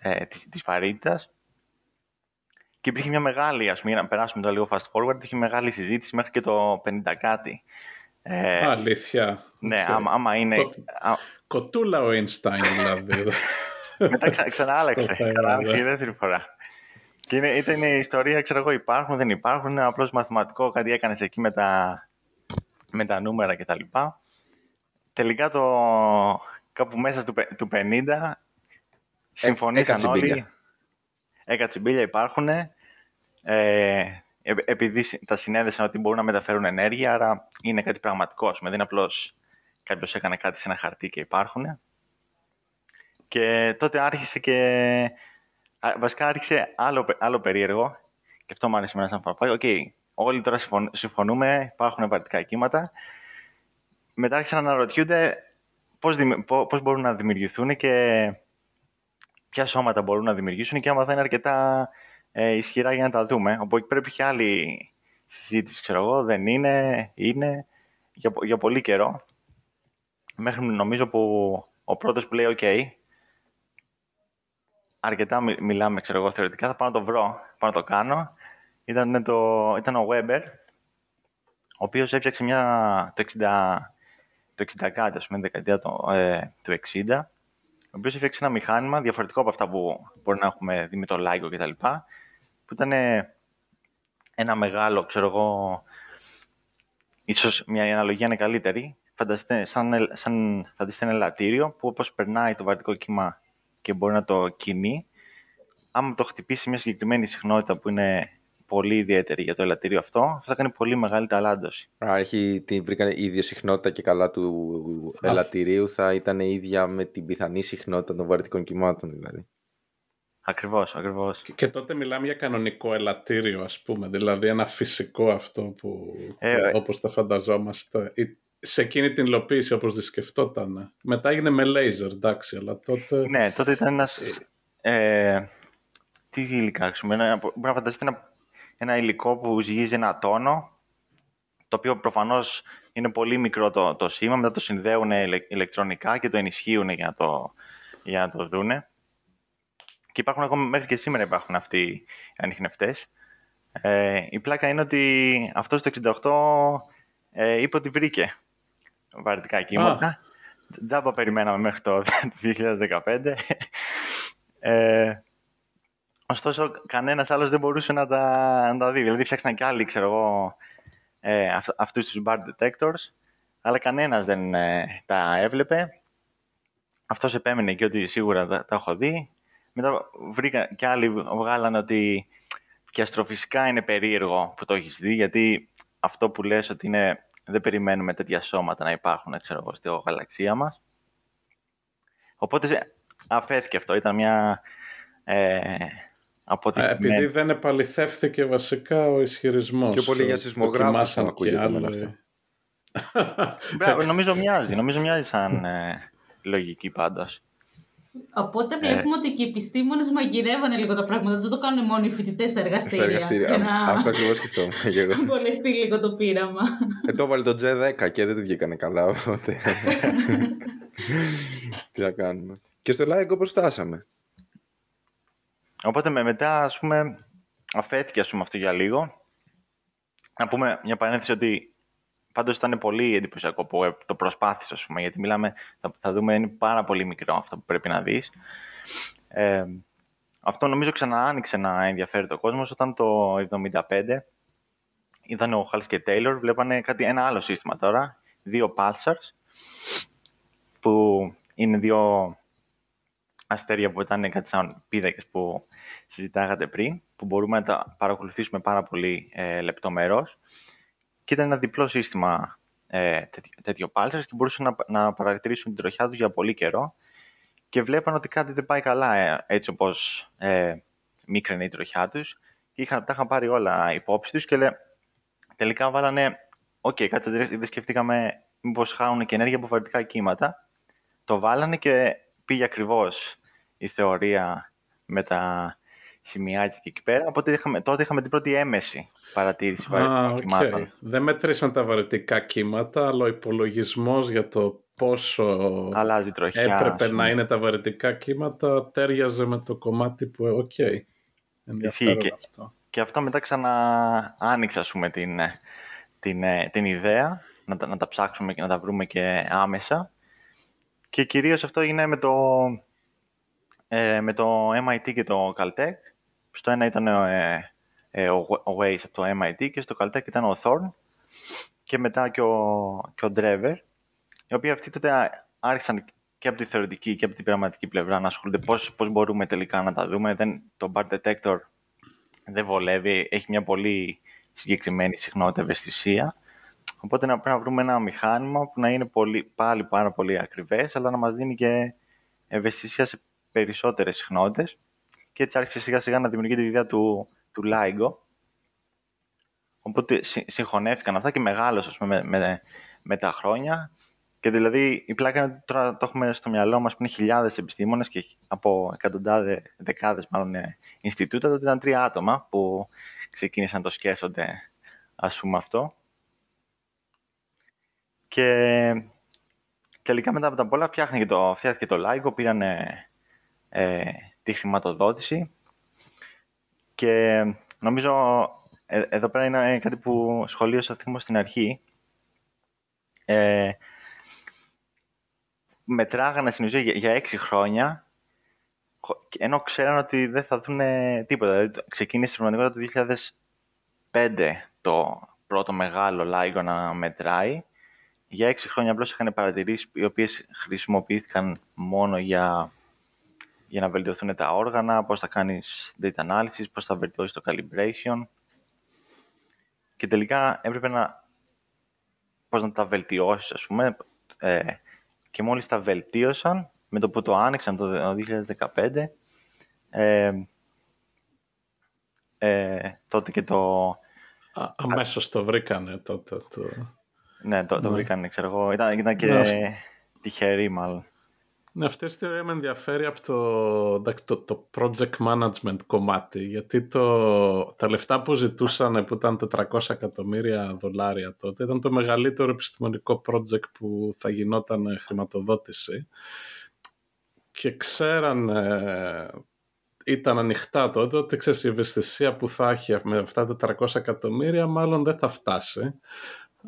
ε, της, της βαρύτητας και υπήρχε μια μεγάλη, ας πούμε, για να περάσουμε το λίγο fast forward, υπήρχε μεγάλη συζήτηση μέχρι και το 50 κάτι. Ε, Α, αλήθεια. ναι, Οκ. άμα, άμα είναι... Το- α, Κοτούλα ο Einstein δηλαδή. μετά ξα, ξαναάλλαξε, Στο θέμα, ξαναάλλαξε ναι. η δεύτερη φορά. Και είναι, ήταν η ιστορία, ξέρω εγώ, υπάρχουν, δεν υπάρχουν, είναι απλώς μαθηματικό, κάτι έκανες εκεί με τα, με τα νούμερα κτλ. Τελικά το, κάπου μέσα του, πε- του 50 συμφωνήσαν έκατσε όλοι. μπίλια. Έκατσε μπίλια υπάρχουν. Ε, ε, επειδή συ- τα συνέδεσαν ότι μπορούν να μεταφέρουν ενέργεια, άρα είναι κάτι πραγματικό. ας πούμε, Δεν είναι απλώς κάποιος έκανε κάτι σε ένα χαρτί και υπάρχουν. Και τότε άρχισε και... α, Βασικά άρχισε άλλο, πε- άλλο περίεργο. Και αυτό μου άρεσε εμένα σαν φαπάει. Οκ, όλοι τώρα συμφων- συμφωνούμε, υπάρχουν βαρυτικά κύματα. Μετά άρχισαν να αναρωτιούνται πώς, δημι- πο- πώς μπορούν να δημιουργηθούν και ποια σώματα μπορούν να δημιουργήσουν και άμα θα είναι αρκετά ε, ισχυρά για να τα δούμε. Οπότε πρέπει και άλλη συζήτηση, ξέρω εγώ, δεν είναι, είναι, για, πο- για πολύ καιρό. Μέχρι νομίζω που ο πρώτος που λέει «ΟΚ», αρκετά μι- μιλάμε, ξέρω εγώ, θεωρητικά, θα πάω να το βρω, πάω να το κάνω. Ήταν, το, ήταν ο Weber, ο οποίος έφτιαξε μια, το 60, το 60 κάτι, ας πούμε, δεκαετία το, ε, του 60, ο οποίος έφτιαξε ένα μηχάνημα διαφορετικό από αυτά που μπορεί να έχουμε δει με το LIGO κτλ. Που ήταν ε, ένα μεγάλο, ξέρω εγώ, ίσως μια αναλογία είναι καλύτερη. Φανταστείτε, σαν, ελ- σαν φανταστείτε ένα ελαττήριο που όπως περνάει το βαρυτικό κύμα και μπορεί να το κινεί, άμα το χτυπήσει μια συγκεκριμένη συχνότητα που είναι πολύ ιδιαίτερη για το ελαττήριο αυτό, αυτό θα κάνει πολύ μεγάλη ταλάντωση. Α, έχει, την βρήκανε η ίδια συχνότητα και καλά του ελαττηρίου θα ήταν ίδια με την πιθανή συχνότητα των βαρυτικών κυμάτων δηλαδή. Ακριβώς, ακριβώς. Και- Και τότε μιλάμε για κανονικό ελαττήριο, ας πούμε. Δηλαδή ένα φυσικό αυτό που, Ε, ε. όπως τα φανταζόμαστε. Ή- Σε εκείνη την υλοποίηση όπως τη σκεφτόταν. Μετά έγινε με λέιζερ, εντάξει, αλλά τότε... Ναι, τότε ήταν ένας... Ε, τι υλικά χρησιμοποιούμε, ένα- μπορεί να φανταστείτε ένα, ένα υλικό που ζυγίζει ένα τόνο, το οποίο προφανώς είναι πολύ μικρό το, το σήμα, μετά το συνδέουν ηλε- ηλεκτρονικά και το ενισχύουν για να το, για να το δούνε. Και υπάρχουν ακόμα, μέχρι και σήμερα υπάρχουν αυτοί οι ανιχνευτές. Ε, η πλάκα είναι ότι αυτός το 68 ε, είπε ότι βρήκε βαρυτικά κύματα. Τζάμπα περιμέναμε μέχρι το 2015. Ε, ωστόσο, κανένας άλλος δεν μπορούσε να τα, να τα δει. Δηλαδή, φτιάξαν και άλλοι, ξέρω εγώ, ε, αυ, αυτούς τους bar detectors, αλλά κανένας δεν ε, τα έβλεπε. Αυτός επέμεινε και ότι σίγουρα τα, τα έχω δει. μετά βρήκα και άλλοι βγάλανε ότι και αστροφυσικά είναι περίεργο που το έχεις δει, γιατί αυτό που λες ότι είναι, δεν περιμένουμε τέτοια σώματα να υπάρχουν, ξέρω εγώ, στη γαλαξία μας. Οπότε αφέθηκε αυτό, ήταν μια... Ε, από την... Επειδή δεν επαληθεύθηκε βασικά ο ισχυρισμός. Πιο πολύ για σεισμογράφους που ακούγεται αυτό. Μπράβο, νομίζω μοιάζει. Νομίζω μοιάζει σαν ε, λογική πάντως. Οπότε ε. βλέπουμε ότι και οι επιστήμονες μαγειρεύανε λίγο τα πράγματα. Δεν το κάνουν μόνο οι φοιτητές στα εργαστήρια. Στα εργαστήρια. Να... Αυτό ακριβώς σκεφτόμουν. Βολευτεί λίγο το πείραμα. Ε, το έβαλε το G10 και δεν του βγήκανε καλά. Οπότε. Τι να κάνουμε. Και στο like όπω φτάσαμε. Οπότε με μετά, ας πούμε, αφέθηκε ας πούμε, αυτό για λίγο. Να πούμε μια παρένθεση ότι Πάντως ήταν πολύ εντυπωσιακό που ε, το προσπάθησε, ας πούμε, γιατί μιλάμε, θα, θα δούμε, είναι πάρα πολύ μικρό αυτό που πρέπει να δεις. Ε, αυτό νομίζω ξανά άνοιξε να ενδιαφέρει το κόσμος όταν το 1975 είδαν ο Χάλ και Τέιλορ, βλέπανε κάτι, ένα άλλο σύστημα τώρα, δύο pulsars, που είναι δύο αστέρια που ήταν κάτι σαν πίδακες που συζητάγατε πριν, που μπορούμε να τα παρακολουθήσουμε πάρα πολύ ε, λεπτομερώς και ήταν ένα διπλό σύστημα ε, τέτοιο, τέτοιο και μπορούσαν να, να παρατηρήσουν την τροχιά τους για πολύ καιρό και βλέπαν ότι κάτι δεν πάει καλά ε, έτσι όπως ε, μίκραινε η τροχιά τους και είχαν, τα είχαν πάρει όλα υπόψη τους και λέ, τελικά βάλανε «OK, okay, κάτσε δεν σκεφτήκαμε μήπως χάνουν και ενέργεια από βαρυτικά κύματα». Το βάλανε και πήγε ακριβώς η θεωρία με τα σημειάκια και εκεί πέρα. Οπότε είχαμε, τότε είχαμε την πρώτη έμμεση παρατήρηση βαρυτικών okay. κύματων. Δεν μετρήσαν τα βαρυτικά κύματα, αλλά ο υπολογισμός για το πόσο Αλλάζει τροχιά, έπρεπε να είναι τα βαρυτικά κύματα ταίριαζε με το κομμάτι που... OK. Okay. και, αυτό. Και αυτό μετά ξανά άνοιξε ας πούμε, την, την, την ιδέα να τα, να τα ψάξουμε και να τα βρούμε και άμεσα. Και κυρίως αυτό έγινε με το, ε, με το MIT και το Caltech στο ένα ήταν ε, ε, ο, ο Waze από το MIT και στο Caltech ήταν ο Thorn και μετά και ο, και ο Drever, οι οποίοι αυτοί τότε άρχισαν και από τη θεωρητική και από την πειραματική πλευρά να ασχολούνται πώς, πώς μπορούμε τελικά να τα δούμε. Δεν, το bar detector δεν βολεύει, έχει μια πολύ συγκεκριμένη συχνότητα ευαισθησία. Οπότε να πρέπει να βρούμε ένα μηχάνημα που να είναι πολύ, πάλι πάρα πολύ ακριβές, αλλά να μας δίνει και ευαισθησία σε περισσότερες συχνότητες και έτσι άρχισε σιγά σιγά να δημιουργείται η ιδέα του, του LIGO. Οπότε συγχωνεύτηκαν αυτά και μεγάλωσε με, με, με, τα χρόνια. Και δηλαδή η πλάκα είναι τώρα το έχουμε στο μυαλό μας που είναι χιλιάδες επιστήμονες και από εκατοντάδες, δεκάδες μάλλον ε, Ινστιτούτα, τότε ήταν τρία άτομα που ξεκίνησαν να το σκέφτονται ας πούμε αυτό. Και τελικά μετά από τα πολλά φτιάχτηκε το, φτιάχτηκε το LIGO, πήραν ε, τη χρηματοδότηση και νομίζω ε, εδώ πέρα είναι κάτι που σχολίασα θυμώ στην αρχή. Ε, μετράγανε στην ουσία για, έξι χρόνια ενώ ξέραν ότι δεν θα δουν τίποτα. Δηλαδή, ξεκίνησε στην πραγματικότητα το 2005 το πρώτο μεγάλο LIGO να μετράει. Για έξι χρόνια απλώς είχαν παρατηρήσεις οι οποίες χρησιμοποιήθηκαν μόνο για για να βελτιωθούν τα όργανα, πώς θα κάνεις data analysis, πώς θα βελτιώσεις το calibration. Και τελικά έπρεπε να, πώς να τα βελτιώσεις, ας πούμε. Ε, και μόλις τα βελτίωσαν, με το που το άνοιξαν το 2015, ε, ε, τότε και το... Α, αμέσως το βρήκανε τότε. Το... Ναι, το, το ναι. βρήκανε, ξέρω εγώ. Ήταν, ήταν και ναι, τυχερή μάλλον. Ναι, αυτή η ιστορία με ενδιαφέρει από το, το, το project management κομμάτι, γιατί το, τα λεφτά που ζητούσαν, που ήταν 400 εκατομμύρια δολάρια τότε, ήταν το μεγαλύτερο επιστημονικό project που θα γινόταν χρηματοδότηση. Και ξέραν, ήταν ανοιχτά τότε, ότι ξέρεις, η ευαισθησία που θα έχει με αυτά τα 400 εκατομμύρια μάλλον δεν θα φτάσει,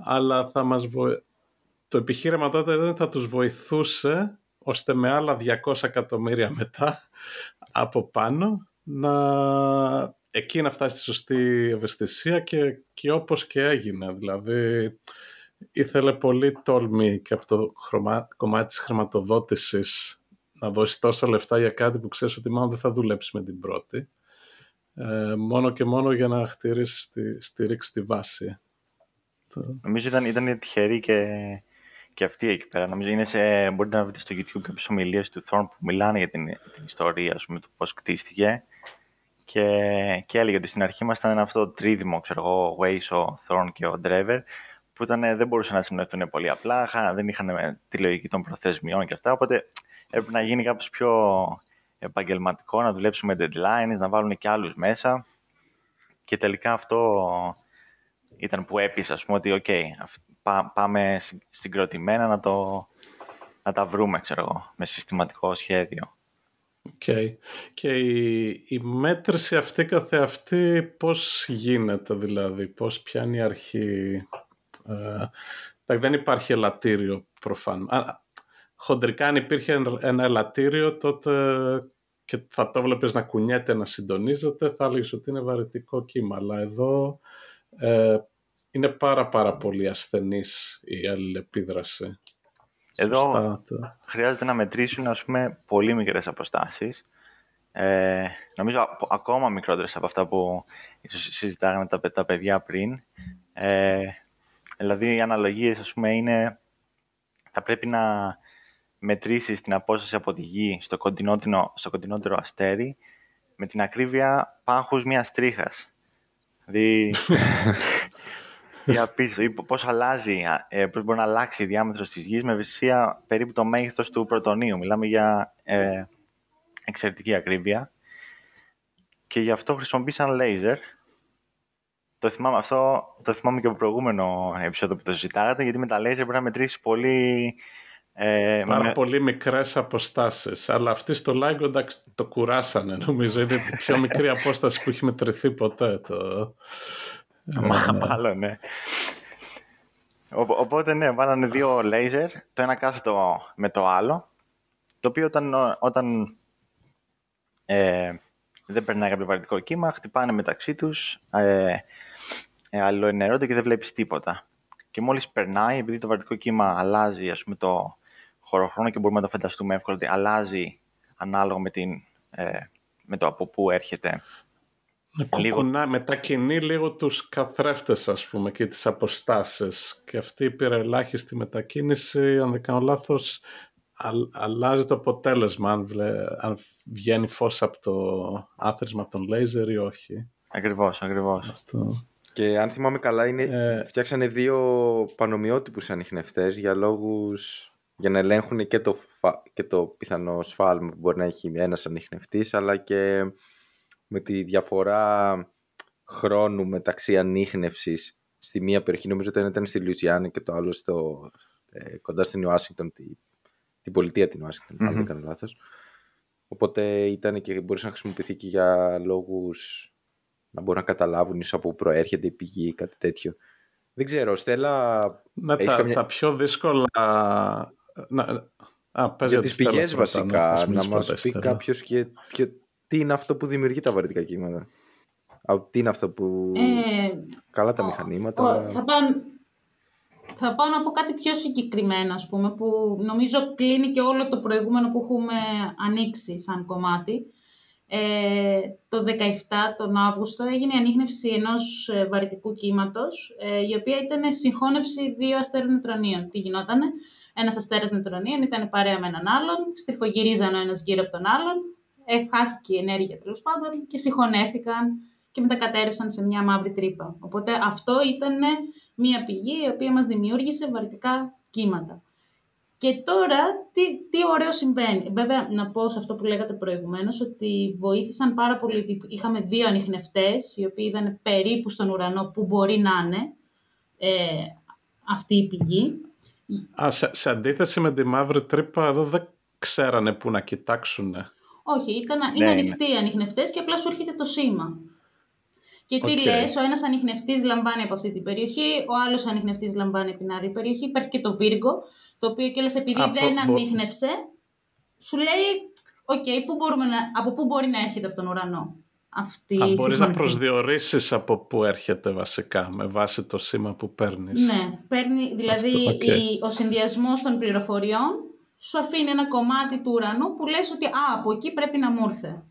αλλά θα μας το επιχείρημα τότε δεν θα τους βοηθούσε ώστε με άλλα 200 εκατομμύρια μετά από πάνω να εκεί να φτάσει στη σωστή ευαισθησία και, και όπως και έγινε. Δηλαδή ήθελε πολύ τόλμη και από το κομμάτι της χρηματοδότησης να δώσει τόσα λεφτά για κάτι που ξέρεις ότι μάλλον δεν θα δουλέψει με την πρώτη. Ε, μόνο και μόνο για να χτίρεις τη, στηρίξεις τη βάση. Νομίζω ήταν, ήταν τυχερή και, και αυτή εκεί πέρα. Νομίζω είναι σε, μπορείτε να βρείτε στο YouTube κάποιες ομιλίες του Thorn που μιλάνε για την, την ιστορία, ας πούμε, του πώς κτίστηκε. Και, και έλεγε ότι στην αρχή ήμασταν ένα αυτό το τρίδημο, ξέρω εγώ, ο Waze, ο Thorn και ο Driver, που ήταν, δεν μπορούσαν να συνοηθούν πολύ απλά, δεν είχαν τη λογική των προθεσμιών και αυτά, οπότε έπρεπε να γίνει κάπως πιο επαγγελματικό, να δουλέψουμε deadlines, να βάλουν και άλλους μέσα. Και τελικά αυτό ήταν που έπεισε, ας πούμε, ότι okay, πάμε συγκροτημένα να, το, να τα βρούμε, ξέρω εγώ, με συστηματικό σχέδιο. Okay. Και η, η μέτρηση αυτή καθεαυτή πώς γίνεται δηλαδή, πώς πιάνει η αρχή; Ε, δεν υπάρχει ελαττήριο προφανώς. Χοντρικά αν υπήρχε ένα ελαττήριο τότε και θα το βλέπεις να κουνιέται, να συντονίζεται, θα έλεγες ότι είναι βαρετικό κύμα. Αλλά εδώ ε, είναι πάρα πάρα πολύ ασθενής η αλληλεπίδραση. Εδώ χρειάζεται να μετρήσουν ας πούμε, πολύ μικρές αποστάσεις. Ε, νομίζω ακόμα μικρότερες από αυτά που ίσως συζητάγαμε τα, τα παιδιά πριν. Ε, δηλαδή οι αναλογίες ας πούμε, είναι θα πρέπει να μετρήσεις την απόσταση από τη γη στο κοντινότερο, στο κοντινότερο αστέρι με την ακρίβεια πάχους μιας τρίχας. Δηλαδή, για πίσω, ή πώς αλλάζει, ε, πώς μπορεί να αλλάξει η διάμετρος της γης με ευαισθησία περίπου το μέγεθος του πρωτονίου. Μιλάμε για ε, εξαιρετική ακρίβεια. Και γι' αυτό χρησιμοποίησαν λέιζερ. Το θυμάμαι αυτό, το θυμάμαι και από το προηγούμενο επεισόδιο που το συζητάγατε, γιατί με τα λέιζερ πρέπει να μετρήσεις πολύ ε, Πάρα με... πολύ μικρές αποστάσεις. Αλλά αυτοί στο Λάγκο εντάξει, το κουράσανε. Νομίζω είναι η πιο μικρή απόσταση που έχει μετρηθεί ποτέ. Το... Μάλλον, ναι. Οπότε ναι, βάλανε δύο λέιζερ, το ένα κάθετο με το άλλο, το οποίο όταν, όταν ε, δεν περνάει κάποιο βαρυτικό κύμα, χτυπάνε μεταξύ τους, ε, ε, και δεν βλέπεις τίποτα. Και μόλις περνάει, επειδή το βαρυτικό κύμα αλλάζει ας πούμε, το, χωροχρόνο και μπορούμε να το φανταστούμε εύκολα ότι αλλάζει ανάλογα με, την, ε, με το από πού έρχεται. Λίγο... μετακινεί λίγο τους καθρέφτες ας πούμε και τις αποστάσεις και αυτή πήρε ελάχιστη μετακίνηση αν δεν κάνω λάθος αλλάζει το αποτέλεσμα αν, αν βγαίνει φως από το άθροισμα από τον λέιζερ ή όχι. Ακριβώς, ακριβώς. Αυτό. Και αν θυμάμαι καλά είναι, ε... φτιάξανε δύο πανομοιότυπους ανιχνευτές για λόγους για να ελέγχουν και το, και το πιθανό σφάλμα που μπορεί να έχει ένας ανιχνευτής, αλλά και με τη διαφορά χρόνου μεταξύ ανίχνευσης στη μία περιοχή, νομίζω ότι ήταν στη Λουιζιάννη και το άλλο στο, ε, κοντά στην Ουάσιγκτον, τη, την πολιτεία την Ουάσιγκτον, mm-hmm. αν δεν κάνω λάθος. Οπότε ήταν και μπορούσε να χρησιμοποιηθεί και για λόγους να μπορούν να καταλάβουν ίσως από που προέρχεται η πηγή ή κάτι τέτοιο. Δεν ξέρω, Στέλλα... Ναι, τα, καμιά... τα πιο δύσκολα να, α, για τις πηγές βασικά, να, να μας πει κάποιος και, και, τι είναι αυτό που δημιουργεί τα βαρύτικα κύματα. Τι είναι αυτό που... Ε, Καλά τα μηχανήματα. θα, πάω, θα πάω να πω κάτι πιο συγκεκριμένο, ας πούμε, που νομίζω κλείνει και όλο το προηγούμενο που έχουμε ανοίξει σαν κομμάτι. Ε, το 17 τον Αύγουστο έγινε η ανείχνευση ενός ε, βαρυτικού κύματος, ε, η οποία ήταν συγχώνευση δύο αστέρων νετρονίων. Τι γινότανε, ένας αστέρας νετρονίων ήταν παρέα με έναν άλλον, στριφογυρίζαν ο ένας γύρω από τον άλλον, χάθηκε η ενέργεια τέλος πάντων και συγχωνέθηκαν και μετακατέρευσαν σε μια μαύρη τρύπα. Οπότε αυτό ήταν μια πηγή η οποία μας δημιούργησε βαρυτικά κύματα. Και τώρα, τι, τι ωραίο συμβαίνει. Βέβαια, να πω σε αυτό που λέγατε προηγουμένως, ότι βοήθησαν πάρα πολύ. Είχαμε δύο ανιχνευτές, οι οποίοι ήταν περίπου στον ουρανό που μπορεί να είναι ε, αυτή η πηγή. Α, σε, σε, αντίθεση με τη μαύρη τρύπα, εδώ δεν ξέρανε πού να κοιτάξουν. Όχι, ήταν, ναι, είναι ανοιχτοί οι ανιχνευτές και απλά σου έρχεται το σήμα. Και τι okay. λες, ο ένας ανιχνευτής λαμβάνει από αυτή την περιοχή, ο άλλος ανιχνευτής λαμβάνει από την άλλη περιοχή. Υπάρχει και το Virgo, το οποίο και επειδή Α, δεν μπο... ανίχνευσε, σου λέει, OK, okay, από πού μπορεί να έρχεται από τον ουρανό αυτή Α, μπορείς να προσδιορίσεις από πού έρχεται βασικά με βάση το σήμα που παίρνεις. Ναι, παίρνει, δηλαδή η, ο συνδυασμός των πληροφοριών σου αφήνει ένα κομμάτι του ουρανού που λες ότι «Α, από εκεί πρέπει να μου ήρθε».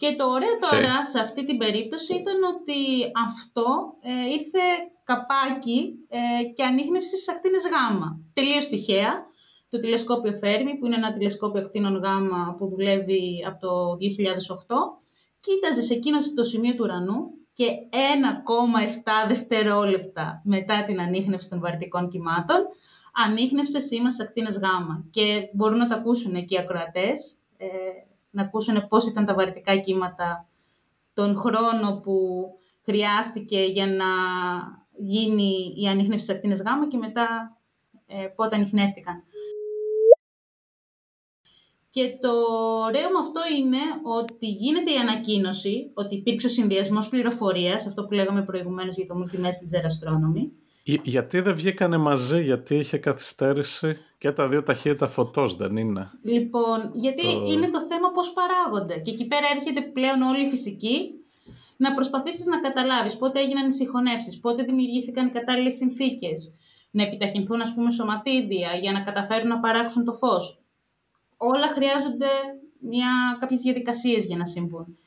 Και το ωραίο τώρα σε αυτή την περίπτωση ήταν ότι αυτό ε, ήρθε καπάκι ε, και ανείχνευση στις ακτίνες γάμα. Τελείως τυχαία. Το τηλεσκόπιο Φέρμη, που είναι ένα τηλεσκόπιο ακτίνων γάμα που δουλεύει από το 2008, κοίταζε σε εκείνο το σημείο του ουρανού και 1,7 δευτερόλεπτα μετά την ανείχνευση των βαρυτικών κυμάτων, ανείχνευσε σήμα στις ακτίνες γάμα. Και μπορούν να το ακούσουν εκεί οι ακροατές, ε, να ακούσουν πώς ήταν τα βαρυτικά κύματα τον χρόνο που χρειάστηκε για να γίνει η ανείχνευση στις ακτίνες γάμα και μετά ε, πότε ανοιχνεύτηκαν. Και το ωραίο με αυτό είναι ότι γίνεται η ανακοίνωση ότι υπήρξε ο συνδυασμός πληροφορίας, αυτό που λέγαμε προηγουμένως για το Multi-Messenger Astronomy. Γιατί δεν βγήκανε μαζί, γιατί είχε καθυστέρηση και τα δύο ταχύτητα φωτός, δεν είναι; Λοιπόν, γιατί είναι το θέμα πώς παράγονται. Και εκεί πέρα έρχεται πλέον όλη η φυσική να προσπαθήσεις να καταλάβεις πότε έγιναν οι συγχωνεύσεις, πότε δημιουργήθηκαν οι κατάλληλες συνθήκες, να επιταχυνθούν ας πούμε σωματίδια για να καταφέρουν να παράξουν το φως όλα χρειάζονται μια, κάποιες διαδικασίες για να συμβούν.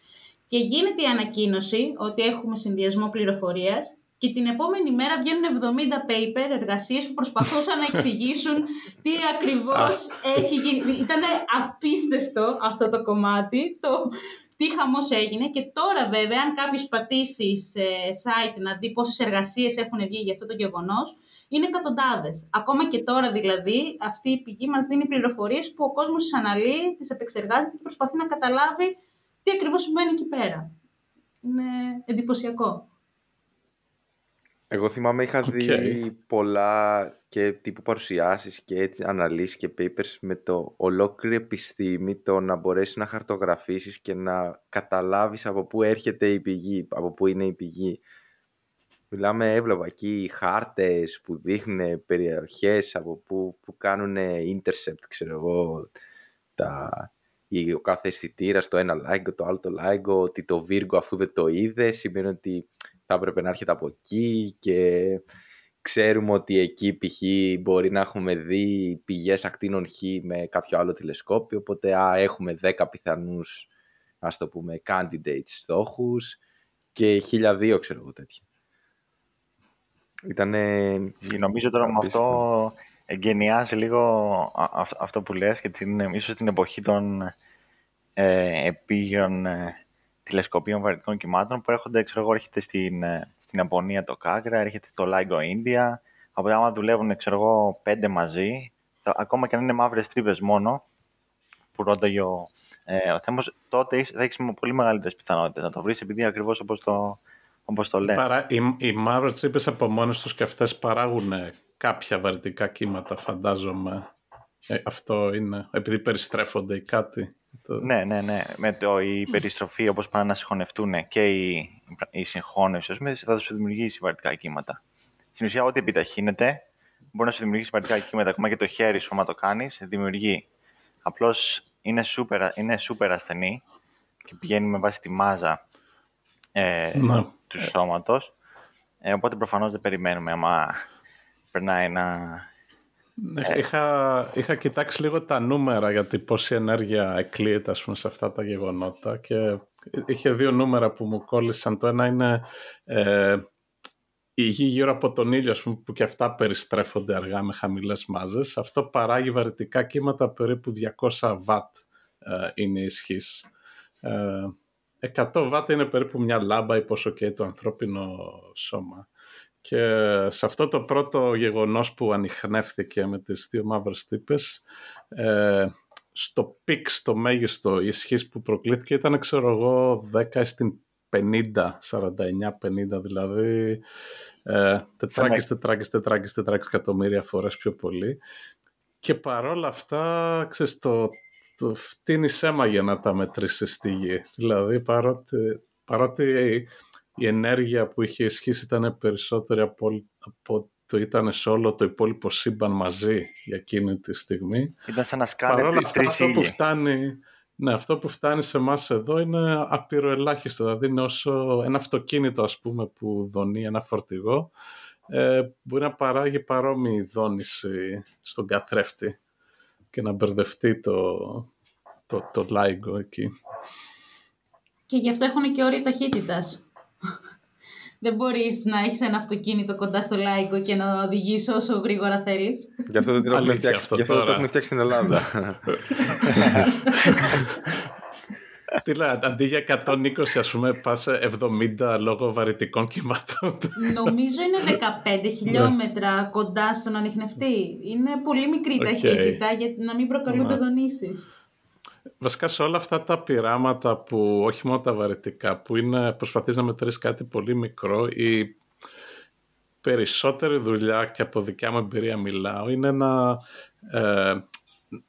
Και γίνεται η ανακοίνωση ότι έχουμε συνδυασμό πληροφορίας και την επόμενη μέρα βγαίνουν 70 paper, εργασίες που προσπαθούσαν να εξηγήσουν τι ακριβώς έχει γίνει. Ήταν απίστευτο αυτό το κομμάτι, το τι χαμός έγινε και τώρα βέβαια αν κάποιος πατήσει σε site να δει πόσες εργασίες έχουν βγει για αυτό το γεγονός, είναι εκατοντάδες. Ακόμα και τώρα δηλαδή αυτή η πηγή μας δίνει πληροφορίες που ο κόσμος τις αναλύει, τις επεξεργάζεται και προσπαθεί να καταλάβει τι ακριβώς συμβαίνει εκεί πέρα. Είναι εντυπωσιακό. Εγώ θυμάμαι είχα δει πολλά και τύπου παρουσιάσεις και έτσι, αναλύσεις και papers με το ολόκληρη επιστήμη το να μπορέσεις να χαρτογραφήσεις και να καταλάβεις από πού έρχεται η πηγή, από πού είναι η πηγή. Μιλάμε, έβλεπα εκεί χάρτες που δείχνουν περιοχές από που, που κάνουν intercept, ξέρω εγώ, τα, ο κάθε αισθητήρας το ένα λάγκο, το άλλο το λάγκο, ότι το Βίργο αφού δεν το είδε, σημαίνει ότι θα έπρεπε να έρχεται από εκεί και ξέρουμε ότι εκεί π.χ. μπορεί να έχουμε δει πηγές ακτίνων Χ με κάποιο άλλο τηλεσκόπιο, οπότε α, έχουμε 10 πιθανούς, ας το πούμε, candidates στόχους και 1002 ξέρω εγώ τέτοια. Ήτανε... Νομίζω τώρα με αυτό εγκαινιάζει λίγο αυτό που λες και την, ίσως την εποχή των ε, επίγειων ε, τηλεσκοπίων βαρυτικών κυμάτων που έρχονται, ξέρω εγώ, έρχεται στην, ε, στην Ιαπωνία το Κάκρα, έρχεται το LIGO India. Από άμα δουλεύουν, ξέρω εγώ, πέντε μαζί, θα, ακόμα και αν είναι μαύρες τρύπες μόνο, που ρώταγε ο, ε, ο Θέμος, τότε θα έχεις πολύ μεγαλύτερες πιθανότητες να το βρεις, επειδή ακριβώς όπως το, όπως το λέει. Παρά, οι, οι μαύρες τρύπες από μόνες τους και αυτές παράγουν κάποια βαρυτικά κύματα, φαντάζομαι. Ε, αυτό είναι, επειδή περιστρέφονται ή κάτι. Ναι, ναι, ναι. Με το, η περιστροφή, όπως πάνε να συγχωνευτούν και η, η συγχώνευση, θα σου δημιουργήσει βαρυτικά κύματα. Στην ουσία, ό,τι επιταχύνεται, μπορεί να σου δημιουργήσει βαρυτικά κύματα. Ακόμα και το χέρι σου, άμα το κάνεις, δημιουργεί. Απλώς είναι σούπερ, είναι σούπερ ασθενή και πηγαίνει με βάση τη μάζα ε, ναι. του σώματος. Ε, οπότε προφανώς δεν περιμένουμε άμα περνάει ένα ναι, είχα, είχα κοιτάξει λίγο τα νούμερα γιατί πόση ενέργεια εκλείεται ας πούμε, σε αυτά τα γεγονότα και είχε δύο νούμερα που μου κόλλησαν. Το ένα είναι ε, η γη γύρω από τον ήλιο πούμε, που και αυτά περιστρέφονται αργά με χαμηλές μάζες. Αυτό παράγει βαρυτικά κύματα περίπου 200 βατ ε, είναι η ισχύς. Ε, 100 βατ είναι περίπου μια λάμπα ή πόσο και το ανθρώπινο σώμα. Και σε αυτό το πρώτο γεγονός που ανιχνεύθηκε με τις δύο μαύρες τρύπες, ε, στο peak, στο μέγιστο, η ισχύς που προκλήθηκε ήταν, ξέρω εγώ, 10 στην 50, 49-50, δηλαδή ε, τετράκες, τετράκες, τετράκες, τετράκες εκατομμύρια φορές πιο πολύ. Και παρόλα αυτά, ξέρεις, το, το φτύνει αίμα για να τα μετρήσεις στη γη. Δηλαδή, παρότι, παρότι η ενέργεια που είχε ισχύσει ήταν περισσότερη από, από το ήταν σε όλο το υπόλοιπο σύμπαν μαζί για εκείνη τη στιγμή. Ήταν σαν να σκάνε Παρ' όλα αυτά, αυτό που, φτάνει, ναι, αυτό που φτάνει σε εμάς εδώ είναι απειροελάχιστο. Δηλαδή είναι όσο ένα αυτοκίνητο ας πούμε, που δονεί ένα φορτηγό ε, μπορεί να παράγει παρόμοιη δόνηση στον καθρέφτη. και να μπερδευτεί το, το, το LIGO εκεί. Και γι' αυτό έχουν και όριο ταχύτητας. Δεν μπορείς να έχεις ένα αυτοκίνητο κοντά στο λάικο και να οδηγείς όσο γρήγορα θέλεις. Γι' αυτό δεν το έχουμε Αλήθεια φτιάξει, αυτό γι' αυτό δεν το τώρα. έχουμε φτιάξει στην Ελλάδα. Τι λέει, αντί για 120 ας πούμε πας σε 70 λόγω βαρυτικών κυματών. Νομίζω είναι 15 χιλιόμετρα κοντά στον ανιχνευτή. Είναι πολύ μικρή Οκ. ταχύτητα για να μην προκαλούνται Ναι. δονήσεις. Βασικά σε όλα αυτά τα πειράματα που όχι μόνο τα βαρυτικά που είναι προσπαθείς να μετρήσεις κάτι πολύ μικρό η περισσότερη δουλειά και από δικιά μου εμπειρία μιλάω είναι να, ε,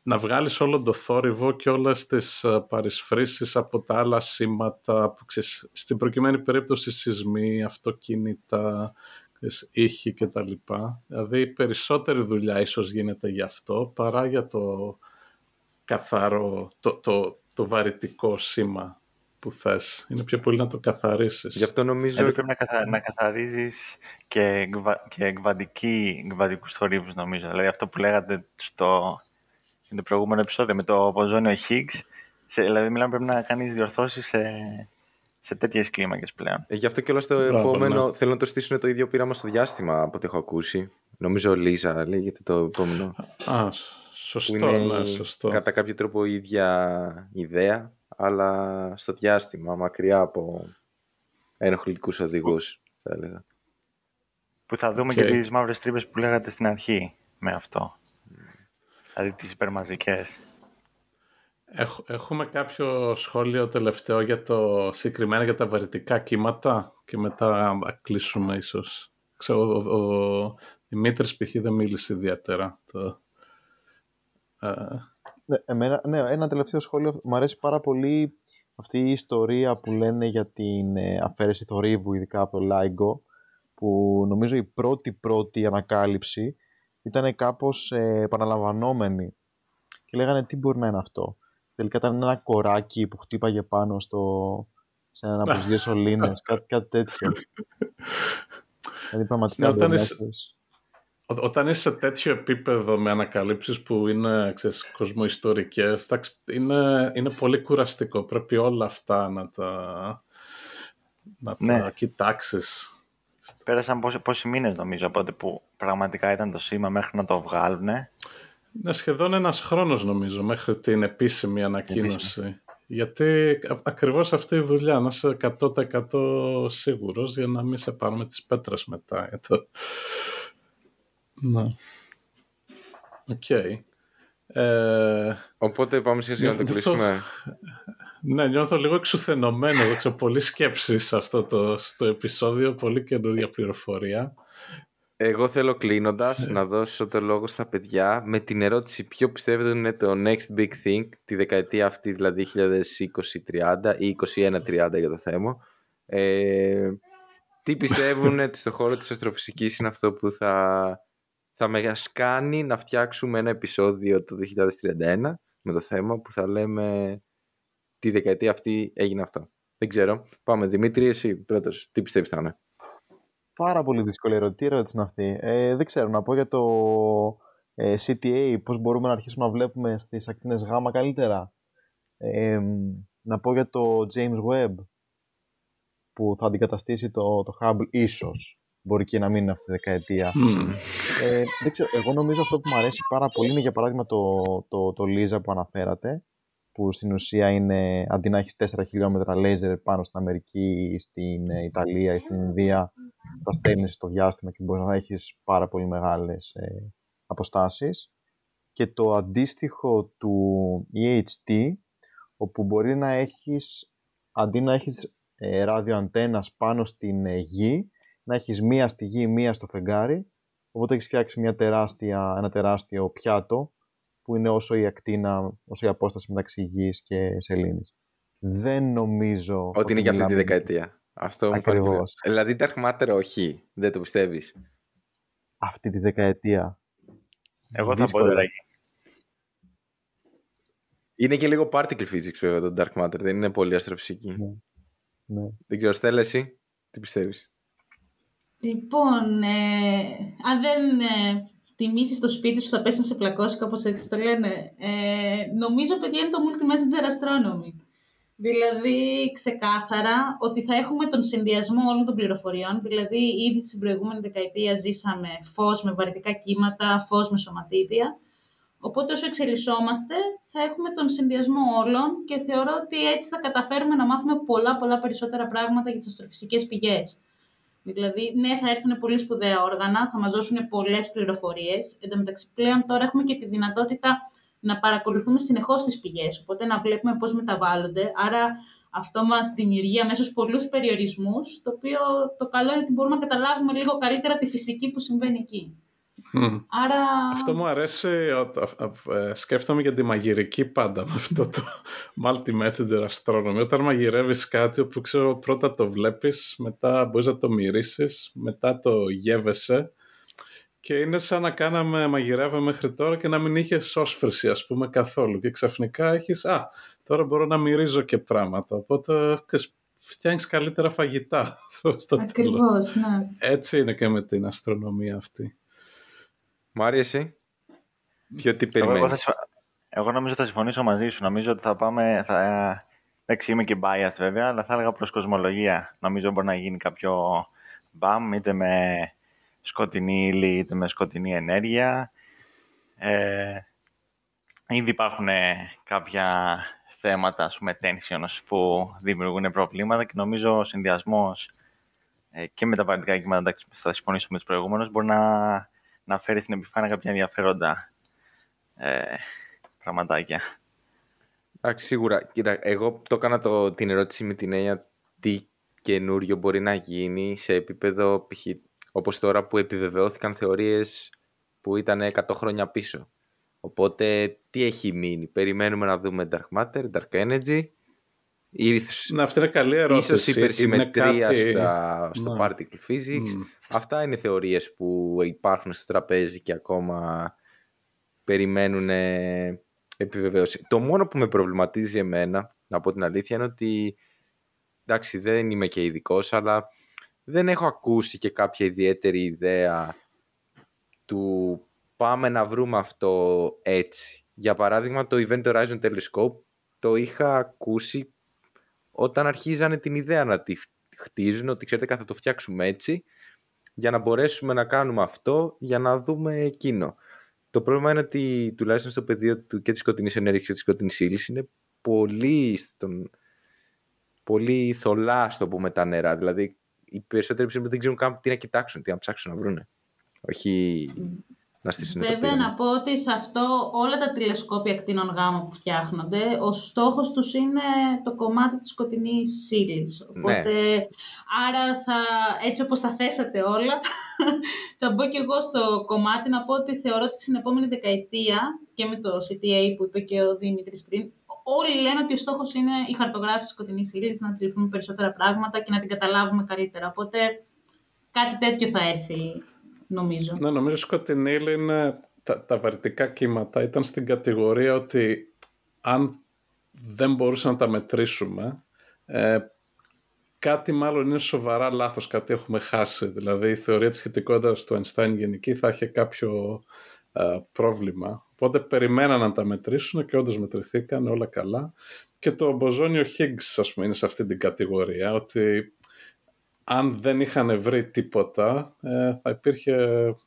να βγάλεις όλο το θόρυβο και όλες τις ε, παρεισφρήσεις από τα άλλα σήματα που ξέρεις, στην προκειμένη περίπτωση σεισμοί, αυτοκίνητα, ξέρεις, ήχοι και τα λοιπά. Δηλαδή η περισσότερη δουλειά ίσως γίνεται γι' αυτό παρά για το καθαρό, το, το, το βαρυτικό σήμα που θες. Είναι πιο πολύ να το καθαρίσεις. Γι' αυτό νομίζω Εδώ πρέπει να, καθα... να καθαρίζεις και, εκβα... και εκβαντική... εκβαντικούς θορύβους νομίζω. Δηλαδή αυτό που λέγατε στο στο προηγούμενο επεισόδιο με το ποζόνιο Higgs. Σε... Δηλαδή μιλάμε πρέπει να κάνεις διορθώσεις σε, σε τέτοιες κλίμακες πλέον. Ε, Γι' αυτό και όλα στο Μπράβο, επόμενο ναι. θέλω να το στήσουν το ίδιο πείραμα στο διάστημα από ό,τι έχω ακούσει. Νομίζω LISA λέγεται το επόμενο. Α, που σωστό, είναι ναι, σωστό. κατά κάποιο τρόπο η ίδια ιδέα, αλλά στο διάστημα, μακριά από ενοχλητικούς οδηγούς, θα έλεγα. Που θα δούμε Οκ. και τις μαύρες τρύπες που λέγατε στην αρχή με αυτό. Δηλαδή τις υπερμαζικές. Έχ- έχουμε κάποιο σχόλιο τελευταίο για το συγκεκριμένα για τα βαρυτικά κύματα; Και μετά θα κλείσουμε ίσως. Ξέρω, ο, ο Δημήτρης π.χ. δεν μίλησε ιδιαίτερα. Το, ε, Ναι, εμένα, ναι, ένα τελευταίο σχόλιο. Μου αρέσει πάρα πολύ αυτή η ιστορία που λένε για την ε, αφαίρεση θορύβου, ειδικά από το LIGO, που νομίζω η πρώτη πρώτη ανακάλυψη ήταν κάπως ε, επαναλαμβανόμενη. Και λέγανε τι μπορεί να είναι αυτό; Τελικά ήταν ένα κοράκι που χτύπαγε πάνω στο, σε έναν από τους δύο σωλήνες, κάτι, κάτι τέτοιο. δηλαδή πραγματικά Ναι, όταν δεν είσαι- έχεις- Ό- Όταν είσαι σε τέτοιο επίπεδο με ανακαλύψεις που είναι ξέρεις, κοσμοϊστορικές, εντάξει, είναι, είναι πολύ κουραστικό. Πρέπει όλα αυτά να τα, να τα Ναι. κοιτάξεις. Πέρασαν πόσοι, πόσοι μήνες νομίζω από τότε που πραγματικά ήταν το σήμα μέχρι να το βγάλουν. Είναι σχεδόν ένας χρόνος νομίζω μέχρι την επίσημη ανακοίνωση. Γιατί α- ακριβώς αυτή η δουλειά, να είσαι 100% σίγουρος για να μην σε πάρουνε με τις πέτρες μετά. Για το... Ναι. Οκ. Ε, Οπότε πάμε σιγά σιγά να το Νιώθω- κλείσουμε. ναι, νιώθω λίγο εξουθενωμένο. Δεν ξέρω, πολύ σκέψη σε αυτό το στο επεισόδιο, πολύ καινούργια πληροφορία. Εγώ θέλω κλείνοντας Ναι. να δώσω το λόγο στα παιδιά με την ερώτηση ποιο πιστεύετε ότι είναι το next big thing τη δεκαετία αυτή, δηλαδή 2020-30 ή 21-30 για το θέμα. Ε, τι πιστεύουν ότι στο χώρο της αστροφυσικής είναι αυτό που θα, θα μας κάνει να φτιάξουμε ένα επεισόδιο το 2031 με το θέμα που θα λέμε τη δεκαετία αυτή έγινε αυτό. Δεν ξέρω. Πάμε Δημήτρη, εσύ πρώτος. Τι πιστεύεις θα είναι; Πάρα πολύ δύσκολη ερώτηση. Τι ερώτηση είναι αυτή. Ε, δεν ξέρω, να πω για το ε, CTA, πώς μπορούμε να αρχίσουμε να βλέπουμε στις ακτίνες Γ καλύτερα. Ε, να πω για το James Webb, που θα αντικαταστήσει το, το Hubble ίσως. Μπορεί και να μην είναι αυτή τη δεκαετία. Μμμ. Ε, δεν ξέρω, εγώ νομίζω αυτό που μου αρέσει πάρα πολύ είναι για παράδειγμα το, το, το Lisa που αναφέρατε, που στην ουσία είναι αντί να έχεις 4 χιλιόμετρα λέιζερ πάνω στην Αμερική, στην ε, Ιταλία ή στην Ινδία, τα στέλνεις στο διάστημα και μπορείς να έχεις πάρα πολύ μεγάλες ε, αποστάσεις. Και το αντίστοιχο του EHT, όπου μπορεί να έχεις, αντί να έχεις ε, ράδιο αντένας πάνω στην ε, γη, να έχεις μία στη γη, μία στο φεγγάρι, οπότε έχεις φτιάξει μια τεράστια, ένα τεράστιο πιάτο, που είναι όσο η ακτίνα, όσο η απόσταση μεταξύ γης και σελήνης. Δεν νομίζω... Ότι είναι για αυτή τη μιλάμε- δεκαετία. Αυτό μου φάνηκε. Ακριβώς. Δηλαδή Dark Matter όχι. Δεν το πιστεύεις. Αυτή τη δεκαετία. Εγώ θα πω Δύσκολο. τώρα Είναι και λίγο particle physics βέβαια το Dark Matter. Δεν είναι πολύ αστροφυσική. Ναι. Ναι. Δεν ξέρω, Στέλλα, εσύ τι πιστεύεις; Λοιπόν, ε, αν δεν ε, τιμήσεις στο σπίτι σου θα πέσει να σε πλακώσει, κάπως έτσι το λένε. Ε, νομίζω, παιδιά, είναι το Multi-Messenger Astronomy. Δηλαδή, ξεκάθαρα ότι θα έχουμε τον συνδυασμό όλων των πληροφοριών. Δηλαδή, ήδη στην προηγούμενη δεκαετία ζήσαμε φως με βαρυτικά κύματα, φως με σωματίδια. Οπότε όσο εξελισσόμαστε θα έχουμε τον συνδυασμό όλων και θεωρώ ότι έτσι θα καταφέρουμε να μάθουμε πολλά πολλά περισσότερα πράγματα για τις αστροφυσικές πηγές. Δηλαδή, ναι, θα έρθουν πολύ σπουδαία όργανα, θα μας δώσουν πολλές πληροφορίες. Εν τω μεταξύ, πλέον τώρα έχουμε και τη δυνατότητα να παρακολουθούμε συνεχώς τις πηγές, οπότε να βλέπουμε πώς μεταβάλλονται. Άρα αυτό μας δημιουργεί αμέσως πολλούς περιορισμούς, το οποίο το καλό είναι ότι μπορούμε να καταλάβουμε λίγο καλύτερα τη φυσική που συμβαίνει εκεί. Άρα... Αυτό μου αρέσει, ε, σκέφτομαι για τη μαγειρική πάντα με αυτό το multi-messenger astronomy. Όταν μαγειρεύεις κάτι όπου ξέρω πρώτα το βλέπεις, μετά μπορείς να το μυρίσεις, μετά το γεύεσαι και είναι σαν να κάναμε μαγειρεύα μέχρι τώρα και να μην είχες όσφρηση ας πούμε καθόλου και ξαφνικά έχεις, α, τώρα μπορώ να μυρίζω και πράγματα, οπότε φτιάχνεις καλύτερα φαγητά. Ακριβώς, ναι. Έτσι είναι και με την αστρονομία αυτή. Μάρια, εσύ, ποιο τι περιμένεις; Εγώ, εγώ, εγώ νομίζω θα συμφωνήσω μαζί σου. Νομίζω ότι θα πάμε... Θα... Εντάξει, είμαι και biased βέβαια, αλλά θα έλεγα προς κοσμολογία. Νομίζω μπορεί να γίνει κάποιο μπαμ, είτε με σκοτεινή ύλη, είτε με σκοτεινή ενέργεια. Ε, ήδη υπάρχουν κάποια θέματα, ας πούμε, tensions που δημιουργούν προβλήματα και νομίζω ο συνδυασμός ε, και με τα παραδείγματα κύματα, θα συμφωνήσω με τους προηγούμενους, μπορεί να να φέρει στην επιφάνεια κάποια ενδιαφέροντα ε, πραγματάκια. Εντάξει, σίγουρα. Κοίτα, εγώ το έκανα το, την ερώτηση με την έννοια τι καινούριο μπορεί να γίνει σε επίπεδο π.χ. όπως τώρα που επιβεβαιώθηκαν θεωρίες που ήταν 100 χρόνια πίσω. Οπότε τι έχει μείνει; Περιμένουμε να δούμε Dark Matter, Dark Energy. Ίσως, να, αυτή είναι καλή ερώτηση. Ίσως υπερσυμμετρία κάτι... στα, στο ναι. particle physics. Αυτά είναι θεωρίες που υπάρχουν στο τραπέζι και ακόμα περιμένουν επιβεβαίωση. Το μόνο που με προβληματίζει εμένα, να πω την αλήθεια, είναι ότι εντάξει δεν είμαι και ειδικός, αλλά δεν έχω ακούσει και κάποια ιδιαίτερη ιδέα του πάμε να βρούμε αυτό έτσι. Για παράδειγμα το Event Horizon Telescope το είχα ακούσει όταν αρχίζανε την ιδέα να τη χτίζουν, ότι ξέρετε θα το φτιάξουμε έτσι για να μπορέσουμε να κάνουμε αυτό για να δούμε εκείνο. Το πρόβλημα είναι ότι τουλάχιστον στο πεδίο του και της σκοτεινής ενέργειας και της σκοτεινής ύλης είναι πολύ, στον... πολύ θολά, στο πούμε, τα νερά. Δηλαδή, οι περισσότεροι ψήφοι δεν ξέρουν καν τι να κοιτάξουν, τι να ψάξουν να βρούνε. Όχι να Βέβαια να πω ότι σε αυτό όλα τα τηλεσκόπια κτίνων γάμμα που φτιάχνονται, ο στόχος τους είναι το κομμάτι της σκοτεινής ύλη. Ναι. Οπότε, άρα θα, έτσι όπως τα θέσατε όλα, θα μπω και εγώ στο κομμάτι να πω ότι θεωρώ ότι στην επόμενη δεκαετία και με το CTA που είπε και ο Δημήτρης πριν, όλοι λένε ότι ο στόχος είναι η χαρτογράφηση της σκοτεινής ύλης, να αντιληφθούμε περισσότερα πράγματα και να την καταλάβουμε καλύτερα. Οπότε κάτι τέτοιο θα έρθει νομίζω. Ναι, νομίζω σκοτεινή είναι τα, τα βαρυτικά κύματα ήταν στην κατηγορία ότι αν δεν μπορούσαμε να τα μετρήσουμε, ε, κάτι μάλλον είναι σοβαρά λάθος, κάτι έχουμε χάσει. Δηλαδή η θεωρία της σχετικότητας του Einstein γενική θα είχε κάποιο ε, πρόβλημα. Οπότε περιμέναν να τα μετρήσουν και όντως μετρηθήκαν όλα καλά. Και το μποζόνιο Higgs, ας πούμε, είναι σε αυτή την κατηγορία, ότι αν δεν είχαν βρει τίποτα, ε, θα υπήρχε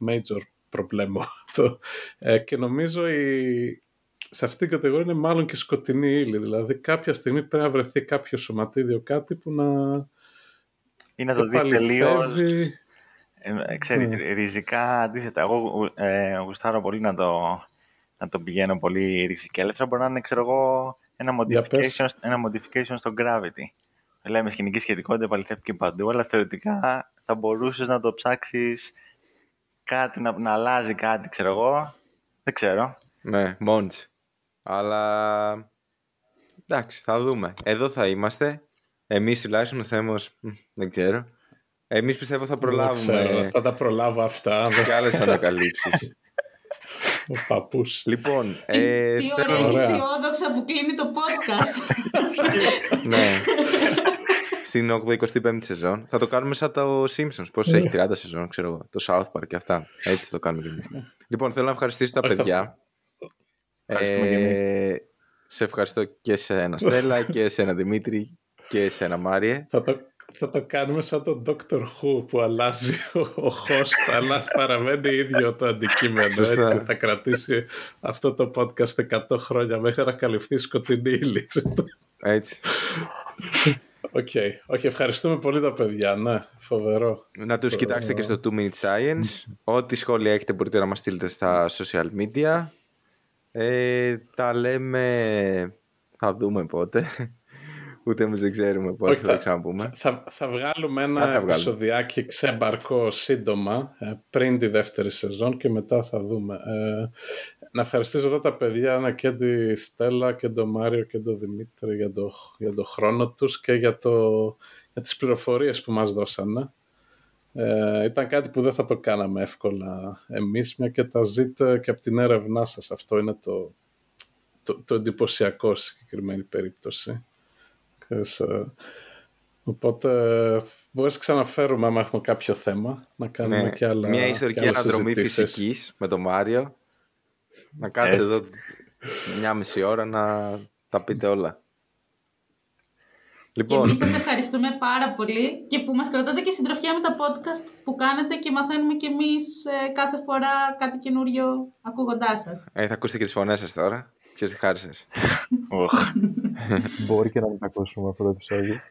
major προβλήμα. ε, και νομίζω η, σε αυτή την κατηγορία είναι μάλλον και σκοτεινή ύλη. Δηλαδή κάποια στιγμή πρέπει να βρεθεί κάποιο σωματίδιο κάτι που να ή να το δεις τελείως ε, ξέρεις, ναι. ριζικά αντίθετα. Εγώ ε, γουστάρω πολύ να το, να το πηγαίνω πολύ ριζικέλευθρα. Μπορεί να είναι, ξέρω εγώ, ένα modification, ένα modification στο gravity λέμε σκηνική σχετικότητα, επαληθεύτηκε παντού, αλλά θεωρητικά θα μπορούσες να το ψάξεις κάτι, να, να αλλάζει κάτι, ξέρω εγώ. Δεν ξέρω. Ναι, μόντς. Αλλά εντάξει, θα δούμε. Εδώ θα είμαστε. Εμείς τουλάχιστον ο Θέμος, δεν ξέρω. Εμείς πιστεύω θα προλάβουμε. Ξέρω, θα τα προλάβω αυτά. Και άλλες ανακαλύψεις. Ο παππούς. Λοιπόν, ε, τι ωραία και αισιόδοξα που κλείνει το podcast. ναι. στην 85η σεζόν. Θα το κάνουμε σαν το Simpsons. Πώς έχει 30 σεζόν, ξέρω εγώ. Το South Park και αυτά. Έτσι θα το κάνουμε κι εμείς. λοιπόν, θέλω να ευχαριστήσω τα Όχι, θα- παιδιά. Ευχαριστούμε κι Ε, σε ευχαριστώ και σε ένα Στέλλα και σε ένα Δημήτρη και σε ένα Μάριε. Θα το, θα το κάνουμε σαν τον Doctor Who που αλλάζει ο, ο host αλλά παραμένει ίδιο το αντικείμενο. Σωστά. Έτσι. Θα κρατήσει αυτό το podcast 100 χρόνια μέχρι να καλυφθεί η σκοτεινή ύλη. Έτσι. Οκ. Όχι, ευχαριστούμε πολύ τα παιδιά. Ναι, φοβερό. Να τους κοιτάξετε και στο 2 Minute Science. Ό,τι σχόλια έχετε μπορείτε να μας στείλετε στα social media. Ε, τα λέμε... Θα δούμε πότε. Ούτε εμείς δεν ξέρουμε πότε Όχι, θα, τα θα- ξαναπούμε. Θα, θα βγάλουμε ένα Α, θα βγάλουμε. επεισοδιάκι ξεμπαρκό σύντομα ε, πριν τη δεύτερη σεζόν και μετά θα δούμε. Ε, να ευχαριστήσω εδώ τα παιδιά, να και τη Στέλλα και τον Μάριο και τον Δημήτρη για το, για το χρόνο τους και για, το, για τις πληροφορίες που μας δώσανε. Ε, ήταν κάτι που δεν θα το κάναμε εύκολα εμείς, μια και τα ζείτε και από την έρευνά σας. Αυτό είναι το, το, το εντυπωσιακό σε συγκεκριμένη περίπτωση. Ξέρεις, ε, Οπότε μπορείς να ξαναφέρουμε άμα έχουμε κάποιο θέμα να κάνουμε Ναι. και άλλα Μια ιστορική και άλλες αναδρομή συζητήσεις. φυσικής με τον Μάριο. Να κάνετε Έτσι. εδώ μια μισή ώρα να τα πείτε όλα. Και Λοιπόν, εμείς σας ευχαριστούμε πάρα πολύ και που μας κρατάτε και συντροφιά με τα podcast που κάνετε και μαθαίνουμε και εμείς ε, κάθε φορά κάτι καινούριο ακούγοντάς σας. ε, θα ακούσετε και τις φωνές σας τώρα. Ποιος τη χάρισες; Οχ. Μπορεί και να μην τα ακούσουμε αυτό το επεισόδιο.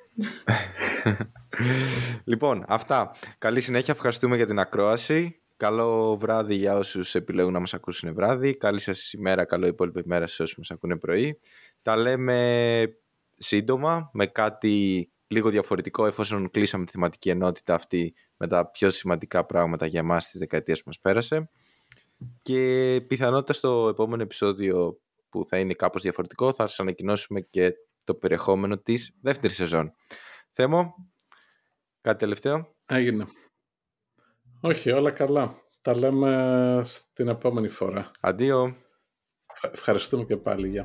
Λοιπόν, αυτά. Καλή συνέχεια. Ευχαριστούμε για την ακρόαση. Καλό βράδυ για όσους επιλέγουν να μας ακούσουν βράδυ. Καλή σας ημέρα, καλό υπόλοιπη ημέρα σε όσους μας ακούνε πρωί. Τα λέμε σύντομα με κάτι λίγο διαφορετικό εφόσον κλείσαμε τη θεματική ενότητα αυτή με τα πιο σημαντικά πράγματα για εμάς της δεκαετίας που μας πέρασε. Και πιθανότητα στο επόμενο επεισόδιο που θα είναι κάπως διαφορετικό θα σας ανακοινώσουμε και το περιεχόμενο της δεύτερης σεζόν. Θέμο, κάτι τελευταίο; Έγινε. Όχι, όλα καλά. Τα λέμε στην επόμενη φορά. Αντίο. Ευχα- Ευχαριστούμε και πάλι. Γεια.